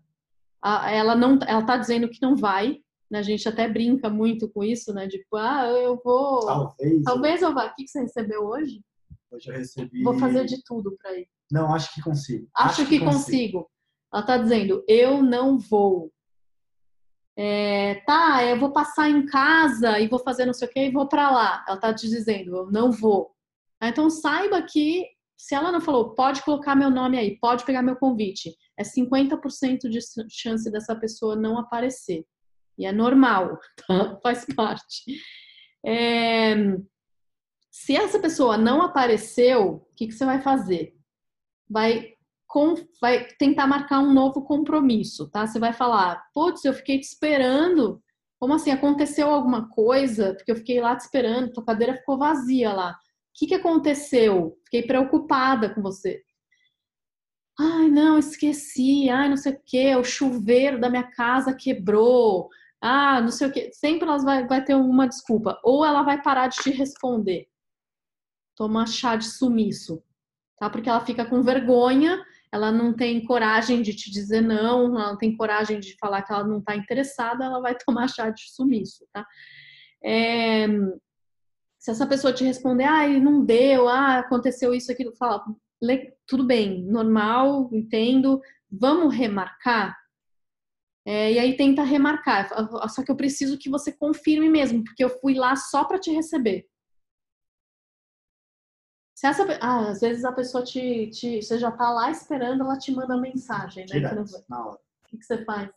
ela não, ela tá dizendo que não vai. Né? A gente até brinca muito com isso, né? Tipo, ah, eu vou. Talvez. Talvez eu vá. O que você recebeu hoje? Hoje eu recebi. Vou fazer de tudo para ir. Não, acho que consigo. Acho, acho que, que consigo. consigo. Ela tá dizendo, eu não vou. É, tá, eu vou passar em casa e vou fazer não sei o que e vou para lá. Ela tá te dizendo, eu não vou. Então saiba que se ela não falou, pode colocar meu nome aí, pode pegar meu convite, é 50% de chance dessa pessoa não aparecer. E é normal, <laughs> tá? faz parte. É... Se essa pessoa não apareceu, o que, que você vai fazer? Vai, com... vai tentar marcar um novo compromisso, tá? Você vai falar, putz, eu fiquei te esperando. Como assim? Aconteceu alguma coisa? Porque eu fiquei lá te esperando, tua cadeira ficou vazia lá o que, que aconteceu? Fiquei preocupada com você. Ai, não, esqueci. Ai, não sei o que. O chuveiro da minha casa quebrou. Ah, não sei o que. Sempre ela vai, vai ter uma desculpa. Ou ela vai parar de te responder. Toma chá de sumiço. Tá? Porque ela fica com vergonha. Ela não tem coragem de te dizer não. Ela não tem coragem de falar que ela não está interessada. Ela vai <laughs> tomar chá de sumiço. Tá? É, se essa pessoa te responder, ah, não deu, ah, aconteceu isso, aquilo, fala, tudo bem, normal, entendo, vamos remarcar? É, e aí tenta remarcar, só que eu preciso que você confirme mesmo, porque eu fui lá só para te receber. Se essa, ah, às vezes a pessoa te, te, você já tá lá esperando, ela te manda mensagem, né? Direto, na hora. O que, que você faz?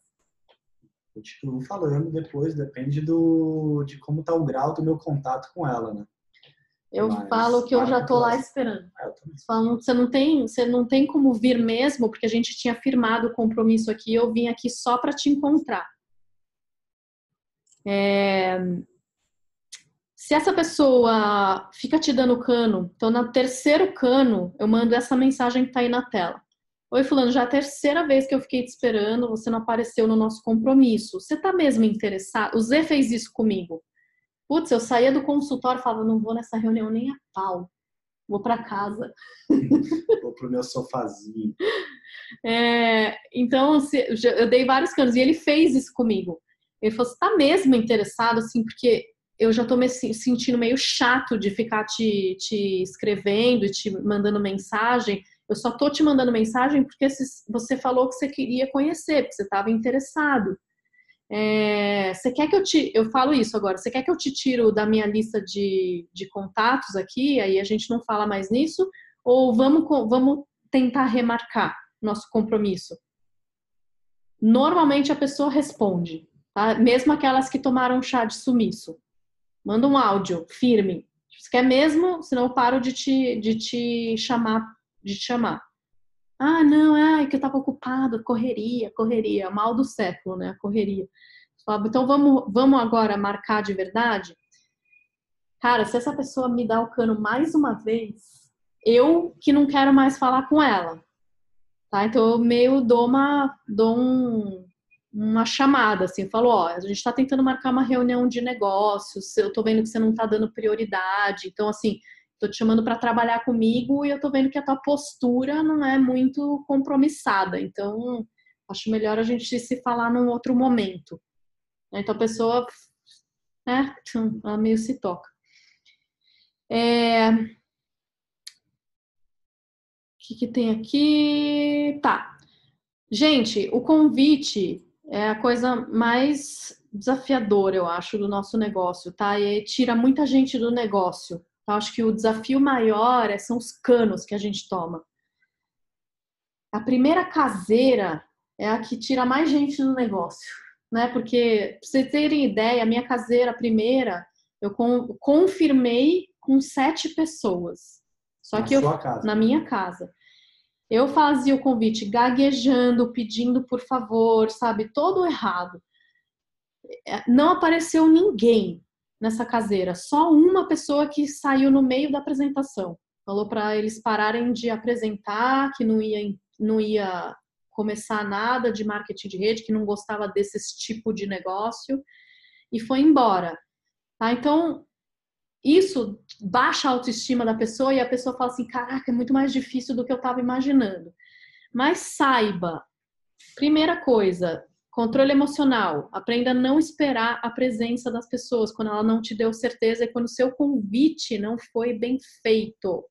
continuo falando depois, depende do, de como tá o grau do meu contato com ela, né? Eu Mas, falo que eu já tô lá esperando. É, Falam, você não tem, você não tem como vir mesmo, porque a gente tinha firmado o compromisso aqui. Eu vim aqui só para te encontrar. É... Se essa pessoa fica te dando cano, então no terceiro cano eu mando essa mensagem que tá aí na tela. Oi, Fulano, já é a terceira vez que eu fiquei te esperando, você não apareceu no nosso compromisso. Você tá mesmo interessado? O Zé fez isso comigo. Putz, eu saía do consultório e falava, não vou nessa reunião nem a pau. Vou para casa. vou pro meu sofazinho. <laughs> É, então, eu dei vários canos e ele fez isso comigo. Ele falou: Você tá mesmo interessado, assim, porque eu já tô me sentindo meio chato de ficar te, te escrevendo e te mandando mensagem. Eu só tô te mandando mensagem porque você falou que você queria conhecer, porque você estava interessado. É, você quer que eu te. Eu falo isso agora. Você quer que eu te tiro da minha lista de, de contatos aqui? Aí a gente não fala mais nisso? Ou vamos, vamos tentar remarcar nosso compromisso? Normalmente a pessoa responde, tá? mesmo aquelas que tomaram chá de sumiço. Manda um áudio firme. Você quer mesmo? Senão eu paro de te, de te chamar, de te chamar. Ah, não, é que eu tava ocupado, correria, correria, mal do século, né? Correria. Então vamos, vamos agora marcar de verdade? Cara, se essa pessoa me dá o cano mais uma vez, eu que não quero mais falar com ela. Tá? Então eu meio dou uma, dou um, uma chamada, assim, falo, ó, a gente está tentando marcar uma reunião de negócios, eu tô vendo que você não tá dando prioridade, então assim, tô te chamando para trabalhar comigo e eu tô vendo que a tua postura não é muito compromissada, então acho melhor a gente se falar num outro momento. Então a pessoa, né, ela meio se toca. É... O que, que tem aqui? Tá. Gente, o convite é a coisa mais desafiadora, eu acho, do nosso negócio, tá? E tira muita gente do negócio. Tá? Acho que o desafio maior é, são os canos que a gente toma. A primeira caseira é a que tira mais gente do negócio, né? Porque, pra vocês terem ideia, a minha caseira primeira, eu confirmei com sete pessoas. Só na que eu, casa. na minha casa. Eu fazia o convite gaguejando, pedindo por favor, sabe? Todo errado. É, não apareceu ninguém nessa caseira, só uma pessoa que saiu no meio da apresentação. Falou para eles pararem de apresentar, que não ia, não ia começar nada de marketing de rede, que não gostava desse tipo de negócio e foi embora. Tá? Então, isso baixa a autoestima da pessoa e a pessoa fala assim: caraca, é muito mais difícil do que eu estava imaginando. Mas saiba, primeira coisa, controle emocional. Aprenda a não esperar a presença das pessoas quando ela não te deu certeza e quando o seu convite não foi bem feito.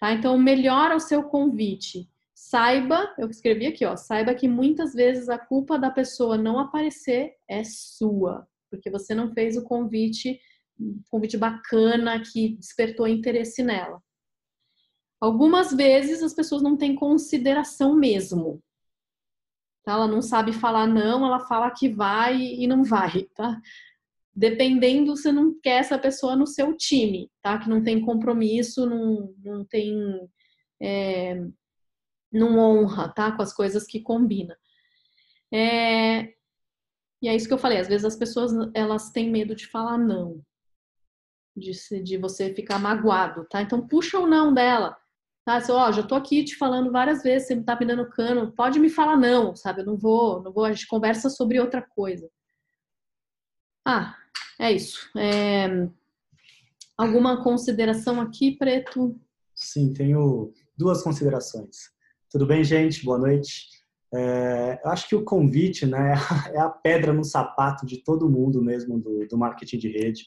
Tá? Então, melhora o seu convite. Saiba, eu escrevi aqui, ó, saiba que muitas vezes a culpa da pessoa não aparecer é sua, porque você não fez o convite um convite bacana que despertou interesse nela. Algumas vezes as pessoas não têm consideração mesmo. Tá? Ela não sabe falar não, ela fala que vai e não vai, tá? Dependendo, você não quer essa pessoa no seu time, tá? Que não tem compromisso, não, não tem. É, não honra, tá? Com as coisas que combina. É, e é isso que eu falei, às vezes as pessoas elas têm medo de falar não de, de você ficar magoado, tá? Então puxa o não dela. Tá? Você, ó, já tô aqui te falando várias vezes, você me tá me dando cano, pode me falar não, sabe? Eu não vou, não vou, a gente conversa sobre outra coisa. Ah, é isso. É... Alguma consideração aqui, Preto? Sim, tenho duas considerações. Tudo bem, gente? Boa noite. É, eu acho que o convite né, <laughs> é a pedra no sapato de todo mundo mesmo do, do marketing de rede.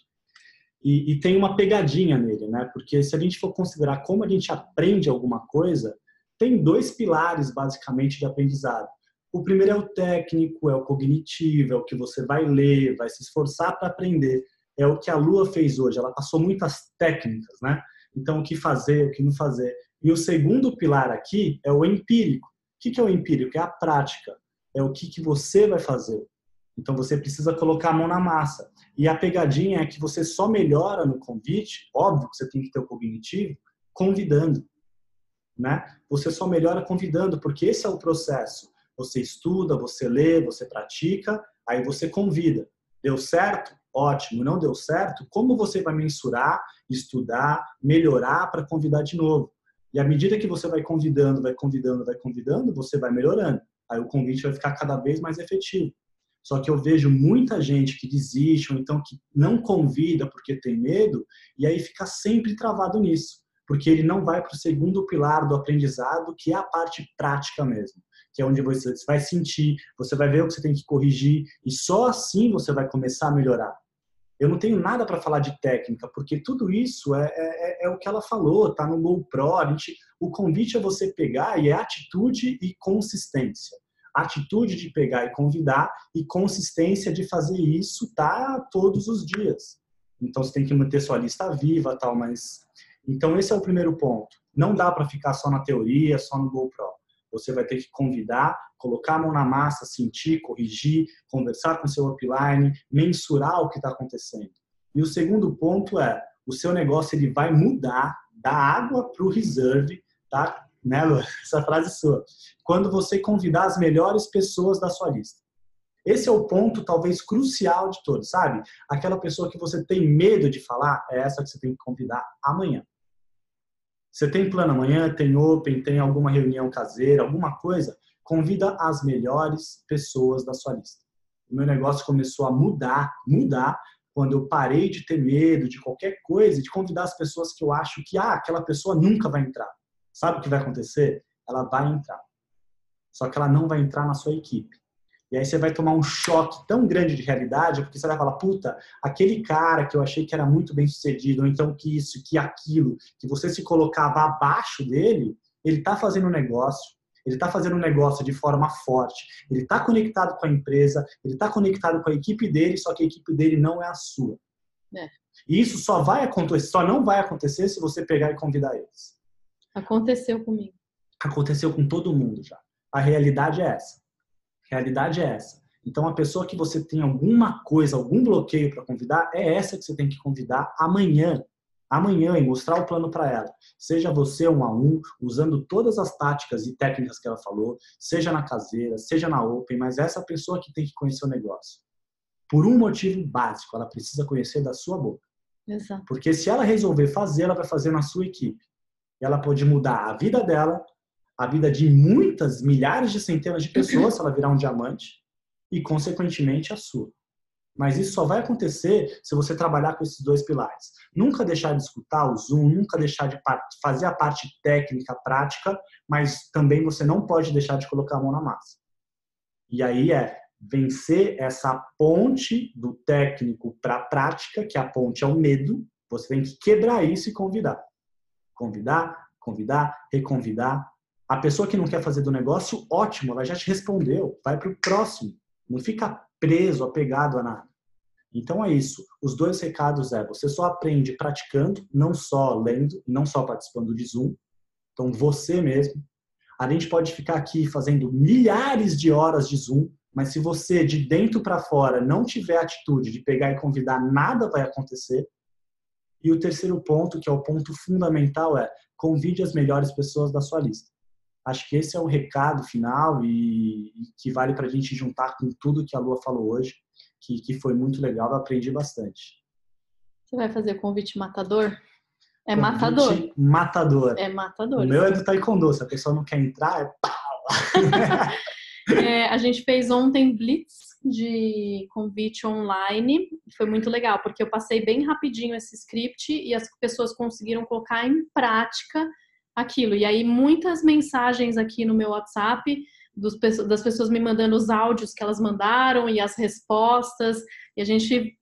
E, e, tem uma pegadinha nele, né? Porque se a gente for considerar como a gente aprende alguma coisa, tem dois pilares basicamente de aprendizado. O primeiro é o técnico, é o cognitivo, é o que você vai ler, vai se esforçar para aprender. É o que a Lua fez hoje. Ela passou muitas técnicas, né? Então, o que fazer, o que não fazer. E o segundo pilar aqui é o empírico. O que é o empírico? É a prática. É o que, que você vai fazer. Então, você precisa colocar a mão na massa. E a pegadinha é que você só melhora no convite, óbvio que você tem que ter o cognitivo, convidando. Né? Você só melhora convidando, porque esse é o processo. Você estuda, você lê, você pratica, aí você convida. Deu certo? Ótimo. Não deu certo? Como você vai mensurar, estudar, melhorar para convidar de novo? E à medida que você vai convidando, vai convidando, vai convidando, você vai melhorando. Aí o convite vai ficar cada vez mais efetivo. Só que eu vejo muita gente que desiste, ou então que não convida porque tem medo, e aí fica sempre travado nisso, porque ele não vai para o segundo pilar do aprendizado, que é a parte prática mesmo, que é onde você vai sentir, você vai ver o que você tem que corrigir, e só assim você vai começar a melhorar. Eu não tenho nada para falar de técnica, porque tudo isso é, é, é, o que ela falou, tá no GoPro. A gente, o convite é você pegar e é atitude e consistência atitude de pegar e convidar e consistência de fazer isso tá todos os dias. Então você tem que manter sua lista viva, tal, mas então esse é o primeiro ponto. Não dá para ficar só na teoria, só no GoPro. Você vai ter que convidar, colocar a mão na massa, sentir, corrigir, conversar com seu upline, mensurar o que está acontecendo. E o segundo ponto é o seu negócio ele vai mudar da água para o reserve, tá? Né, Lu? Essa frase é sua. Quando você convidar as melhores pessoas da sua lista. Esse é o ponto talvez crucial de todos, sabe? Aquela pessoa que você tem medo de falar, é essa que você tem que convidar amanhã. Você tem plano amanhã, tem open, tem alguma reunião caseira, alguma coisa, convida as melhores pessoas da sua lista. O meu negócio começou a mudar, mudar quando eu parei de ter medo de qualquer coisa, de convidar as pessoas que eu acho que ah, aquela pessoa nunca vai entrar. Sabe o que vai acontecer? Ela vai entrar. Só que ela não vai entrar na sua equipe. E aí você vai tomar um choque tão grande de realidade, porque você vai falar, puta, aquele cara que eu achei que era muito bem sucedido, ou então que isso, que aquilo, que você se colocava abaixo dele, ele está fazendo um negócio, ele está fazendo um negócio de forma forte, ele está conectado com a empresa, ele está conectado com a equipe dele, só que a equipe dele não é a sua. É. E isso só vai acontecer, só não vai acontecer se você pegar e convidar eles. Aconteceu comigo. Aconteceu com todo mundo já. A realidade é essa. A realidade é essa. Então, a pessoa que você tem alguma coisa, algum bloqueio para convidar, é essa que você tem que convidar amanhã amanhã e mostrar o plano para ela. Seja você um a um, usando todas as táticas e técnicas que ela falou, seja na caseira, seja na open, mas é essa pessoa que tem que conhecer o negócio. Por um motivo básico, ela precisa conhecer da sua boca. Exato. Porque se ela resolver fazer, ela vai fazer na sua equipe. Ela pode mudar a vida dela, a vida de muitas, milhares de centenas de pessoas, se ela virar um diamante, e consequentemente a sua. Mas isso só vai acontecer se você trabalhar com esses dois pilares. Nunca deixar de escutar o Zoom, nunca deixar de fazer a parte técnica, prática, mas também você não pode deixar de colocar a mão na massa. E aí é vencer essa ponte do técnico para a prática, que a ponte é o medo. Você tem que quebrar isso e convidar. Convidar, convidar, reconvidar. A pessoa que não quer fazer do negócio, ótimo, ela já te respondeu. Vai para o próximo. Não fica preso, apegado a nada. Então é isso. Os dois recados é: você só aprende praticando, não só lendo, não só participando de Zoom. Então você mesmo. A gente pode ficar aqui fazendo milhares de horas de Zoom, mas se você de dentro para fora não tiver atitude de pegar e convidar, nada vai acontecer. E o terceiro ponto, que é o ponto fundamental, é convide as melhores pessoas da sua lista. Acho que esse é o recado final e, e que vale para a gente juntar com tudo que a Lua falou hoje, que, que foi muito legal, eu aprendi bastante. Você vai fazer convite matador? É convite matador. Matador. É matador. O meu é do taekwondo, se a pessoa não quer entrar, é pau. <laughs> é, a gente fez ontem blitz de convite online, foi muito legal, porque eu passei bem rapidinho esse script e as pessoas conseguiram colocar em prática aquilo. E aí, muitas mensagens aqui no meu WhatsApp dos, das pessoas me mandando os áudios que elas mandaram e as respostas. E a gente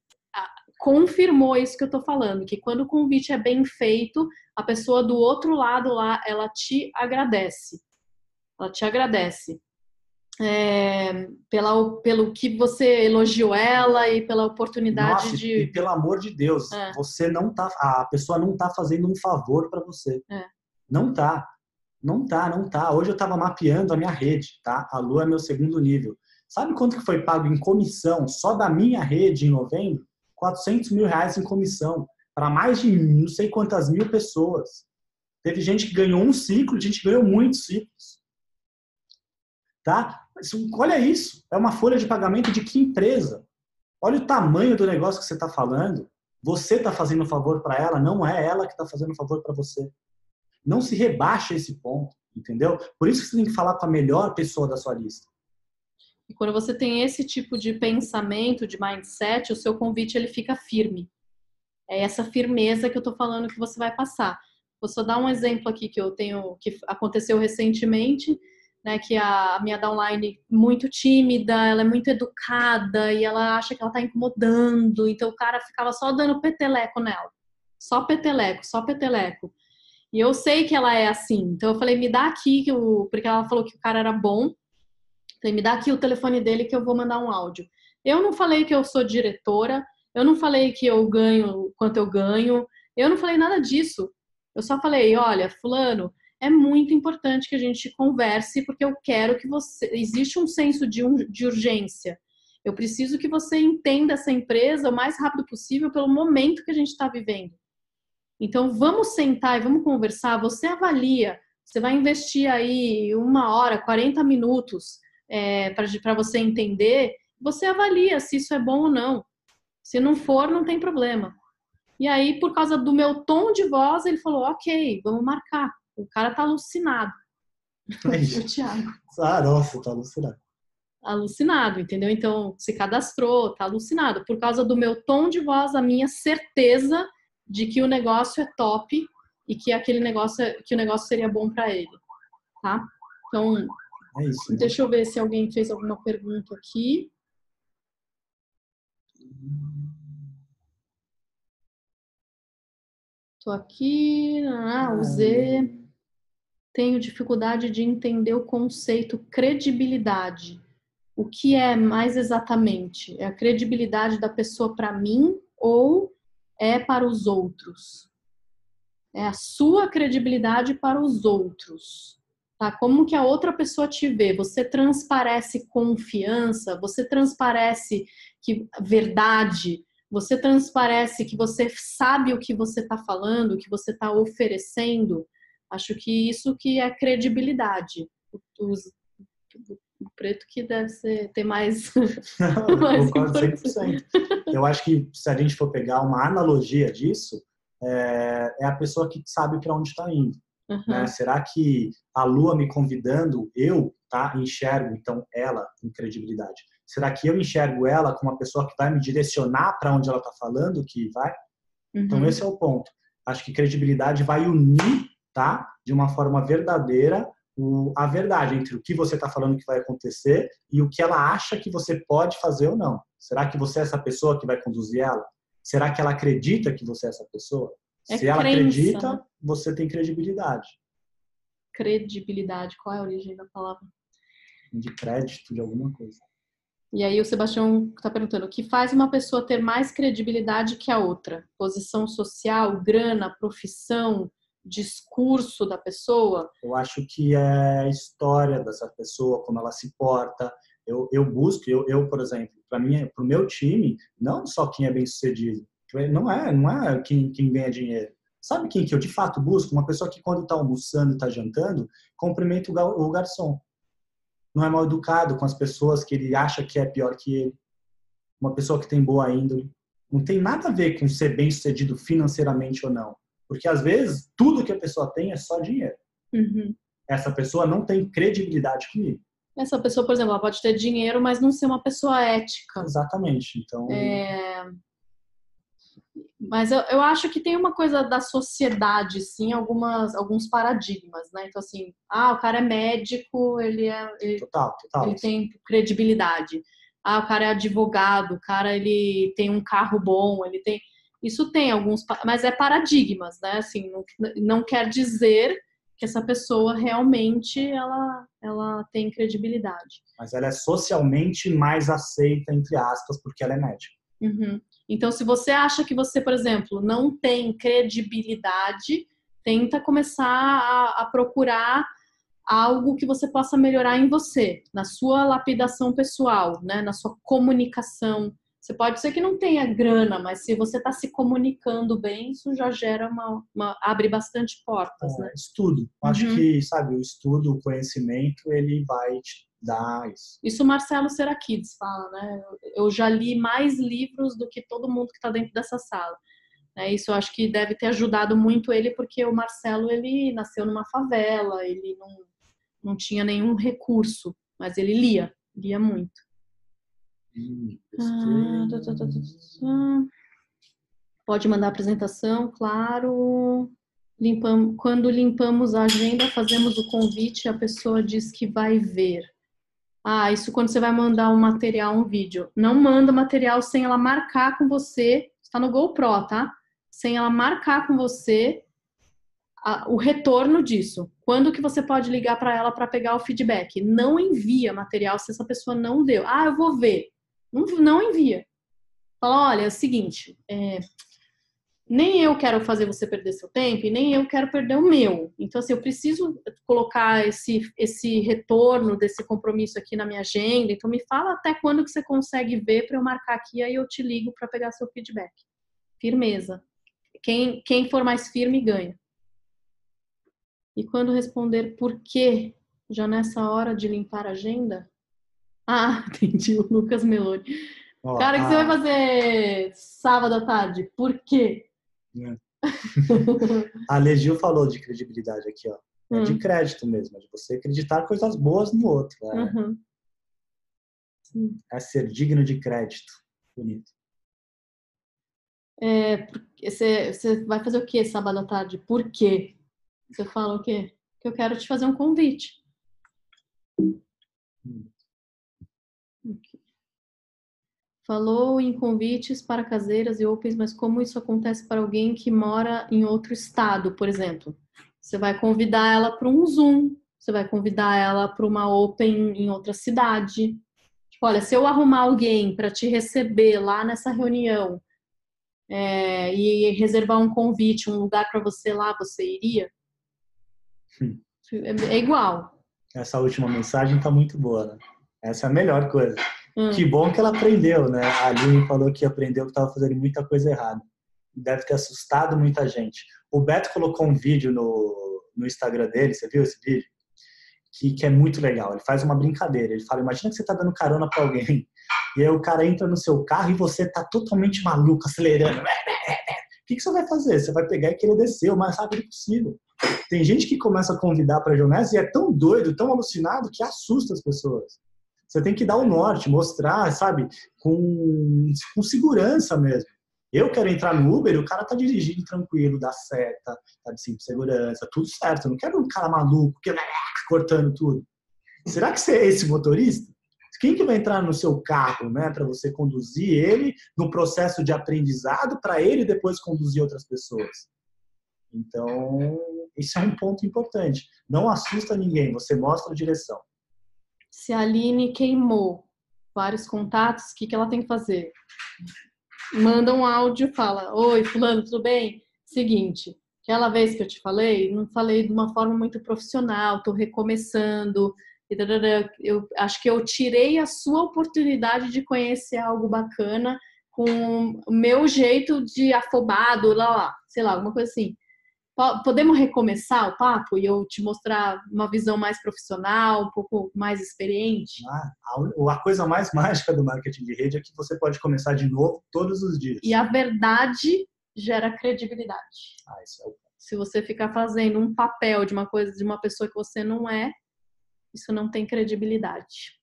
confirmou isso que eu tô falando, que quando o convite é bem feito, a pessoa do outro lado lá, ela te agradece. Ela te agradece. É, pela, pelo que você elogiou ela e pela oportunidade Nossa, de. E pelo amor de Deus, é. você não tá. A pessoa não tá fazendo um favor para você. É. Não tá. Não tá, não tá. Hoje eu estava mapeando a minha rede, tá? A Lua é meu segundo nível. Sabe quanto que foi pago em comissão só da minha rede em novembro? 400 mil reais em comissão para mais de não sei quantas mil pessoas. Teve gente que ganhou um ciclo, gente que ganhou muitos ciclos. Tá? Olha isso. É uma folha de pagamento de que empresa? Olha o tamanho do negócio que você está falando. Você está fazendo um favor para ela, não é ela que está fazendo um favor para você. Não se rebaixa esse ponto, entendeu? Por isso que você tem que falar com a melhor pessoa da sua lista. E quando você tem esse tipo de pensamento, de mindset, o seu convite ele fica firme. É essa firmeza que eu tô falando que você vai passar. Vou só dar um exemplo aqui que eu tenho, que aconteceu recentemente, né, que a minha downline muito tímida, ela é muito educada e ela acha que ela tá incomodando, então o cara ficava só dando peteleco nela. Só peteleco, só peteleco. E eu sei que ela é assim. Então eu falei, me dá aqui, que o... porque ela falou que o cara era bom. Falei, me dá aqui o telefone dele que eu vou mandar um áudio. Eu não falei que eu sou diretora, eu não falei que eu ganho quanto eu ganho, eu não falei nada disso. Eu só falei, olha, fulano, é muito importante que a gente converse, porque eu quero que você. Existe um senso de, um, de urgência. Eu preciso que você entenda essa empresa o mais rápido possível pelo momento que a gente está vivendo. Então, vamos sentar e vamos conversar. Você avalia, você vai investir aí uma hora, 40 minutos é, para você entender. Você avalia se isso é bom ou não. Se não for, não tem problema. E aí, por causa do meu tom de voz, ele falou: ok, vamos marcar. O cara tá alucinado. <laughs> o Thiago. Ah, nossa, tá alucinado. Alucinado, entendeu? Então, se cadastrou, tá alucinado. Por causa do meu tom de voz, a minha certeza de que o negócio é top e que aquele negócio, que o negócio seria bom para ele, tá? Então, é isso, né? deixa eu ver se alguém fez alguma pergunta aqui. Tô aqui, ah, o Z. Tenho dificuldade de entender o conceito credibilidade. O que é mais exatamente? É a credibilidade da pessoa para mim ou é para os outros. É a sua credibilidade para os outros. Tá? Como que a outra pessoa te vê? Você transparece confiança, você transparece que verdade, você transparece que você sabe o que você está falando, o que você está oferecendo. Acho que isso que é credibilidade. Os, o preto que deve ser, ter mais. <laughs> mais concordo 100%. Eu acho que se a gente for pegar uma analogia disso, é, é a pessoa que sabe para onde está indo. Uhum. Né? Será que a lua me convidando, eu tá, enxergo então ela em credibilidade? Será que eu enxergo ela como uma pessoa que vai me direcionar para onde ela está falando que vai? Então, uhum. Então esse é o ponto. Acho que credibilidade vai unir, tá, de uma forma verdadeira o, a verdade entre o que você está falando que vai acontecer e o que ela acha que você pode fazer ou não. Será que você é essa pessoa que vai conduzir ela? Será que ela acredita que você é essa pessoa? É Se ela crença, acredita, né? você tem credibilidade. Credibilidade, qual é a origem da palavra? De crédito, de alguma coisa. E aí o Sebastião está perguntando, o que faz uma pessoa ter mais credibilidade que a outra? Posição social, grana, profissão, discurso da pessoa? Eu acho que é a história dessa pessoa, como ela se porta. Eu, eu busco, eu, eu por exemplo, para mim, para o meu time, não só quem é bem sucedido, não é, não é quem, quem ganha dinheiro. Sabe quem que eu de fato busco? Uma pessoa que quando está almoçando está jantando, cumprimenta o garçom. Não é mal educado com as pessoas que ele acha que é pior que ele. Uma pessoa que tem boa índole. Não tem nada a ver com ser bem sucedido financeiramente ou não. Porque às vezes tudo que a pessoa tem é só dinheiro. Uhum. Essa pessoa não tem credibilidade comigo. Essa pessoa, por exemplo, ela pode ter dinheiro, mas não ser uma pessoa ética. Exatamente. Então. É... Mas eu, eu acho que tem uma coisa da sociedade, sim, algumas, alguns paradigmas, né? Então, assim, ah, o cara é médico, ele é. Ele, total, total. Ele tem credibilidade. Ah, o cara é advogado, o cara ele tem um carro bom, ele tem. Isso tem alguns, mas é paradigmas, né? Assim, não, não quer dizer que essa pessoa realmente ela, ela tem credibilidade. Mas ela é socialmente mais aceita, entre aspas, porque ela é médica. Uhum. Então, se você acha que você, por exemplo, não tem credibilidade, tenta começar a, a procurar algo que você possa melhorar em você, na sua lapidação pessoal, né? na sua comunicação, você pode ser que não tenha grana, mas se você está se comunicando bem, isso já gera uma, uma abre bastante portas, é, né? Estudo. Acho uhum. que, sabe, o estudo, o conhecimento, ele vai te dar isso. Isso o Marcelo Serakides fala, né? Eu já li mais livros do que todo mundo que está dentro dessa sala. É, isso eu acho que deve ter ajudado muito ele, porque o Marcelo, ele nasceu numa favela, ele não, não tinha nenhum recurso, mas ele lia, lia muito. Ah, tá, tá, tá, Pode mandar apresentação, claro. Limpamos, quando limpamos a agenda, fazemos o convite e a pessoa diz que vai ver. Ah, isso quando você vai mandar um material, um vídeo. Não manda material sem ela marcar com você. Está no GoPro, tá? Sem ela marcar com você o retorno disso. Quando que você pode ligar para ela para pegar o feedback? Não envia material se essa pessoa não deu. Ah, eu vou ver. Não, envia. Fala, olha, é o seguinte, é, nem eu quero fazer você perder seu tempo e nem eu quero perder o meu. Então, assim, eu preciso colocar esse, esse retorno desse compromisso aqui na minha agenda. Então, me fala até quando que você consegue ver para eu marcar aqui, aí eu te ligo para pegar seu feedback. Firmeza. quem, quem for mais firme ganha. E quando responder por quê, já nessa hora de limpar a agenda? Ah, <laughs> entendi, o Lucas Meloni. Ó, Cara, o que a... você vai fazer sábado à tarde? Por quê? É. a Legil falou de credibilidade aqui, ó. É hum. de crédito mesmo, é de você acreditar coisas boas no outro. Né? Uhum. É ser digno de crédito. Bonito. É, você, você vai fazer o que sábado à tarde? Por quê? Você fala o quê? Que eu quero te fazer um convite. Hum. Falou em convites para caseiras e opens, mas como isso acontece para alguém que mora em outro estado, por exemplo? Você vai convidar ela para um Zoom, você vai convidar ela para uma Open em outra cidade. Tipo, olha, se eu arrumar alguém para te receber lá nessa reunião é, e reservar um convite, um lugar para você lá, você iria? Hum. É, é, igual. Essa última mensagem está muito boa, né? Essa é a melhor coisa. Hum. Que bom que ela aprendeu, né? A Aline falou que aprendeu que estava fazendo muita coisa errada. Deve ter assustado muita gente. O Beto colocou um vídeo no, no Instagram dele, você viu esse vídeo? Que, que é muito legal. Ele faz uma brincadeira. Ele fala: Imagina que você está dando carona para alguém. <laughs> E aí o cara entra no seu carro e você está totalmente maluco, acelerando. O <laughs> que, que você vai fazer? Você vai pegar e querer descer o mais rápido possível. Tem gente que começa a convidar para jornais e é tão doido, tão alucinado que assusta as pessoas. Você tem que dar o norte, mostrar, sabe, com, com segurança mesmo. Eu quero entrar no Uber o cara tá dirigindo tranquilo, dá seta, tá de segurança, tudo certo. Eu não quero um cara maluco que <laughs> cortando tudo. Será que você é esse motorista? Quem que vai entrar no seu carro, né, para você conduzir ele no processo de aprendizado para ele depois conduzir outras pessoas? Então, isso é um ponto importante. Não assusta ninguém, você mostra a direção se a Aline queimou vários contatos, o que, que ela tem que fazer? Manda um áudio, fala: Oi, Fulano, tudo bem? Seguinte, aquela vez que eu te falei, não falei de uma forma muito profissional, estou recomeçando. Eu acho que eu tirei a sua oportunidade de conhecer algo bacana com o meu jeito de afobado, lá, lá, sei lá, alguma coisa assim podemos recomeçar o papo e eu te mostrar uma visão mais profissional, um pouco mais experiente? Ah, a, a, coisa mais <laughs> mágica do marketing de rede é que você pode começar de novo todos os dias. E a verdade gera credibilidade. Ah, isso é o Se você ficar fazendo um papel de uma coisa de uma pessoa que você não é, isso não tem credibilidade.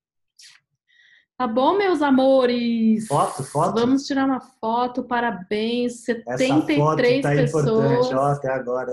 Tá bom, meus amores? Foto, foto. Vamos tirar uma foto. Parabéns. 73 Essa foto tá pessoas. Importante, ó, até agora.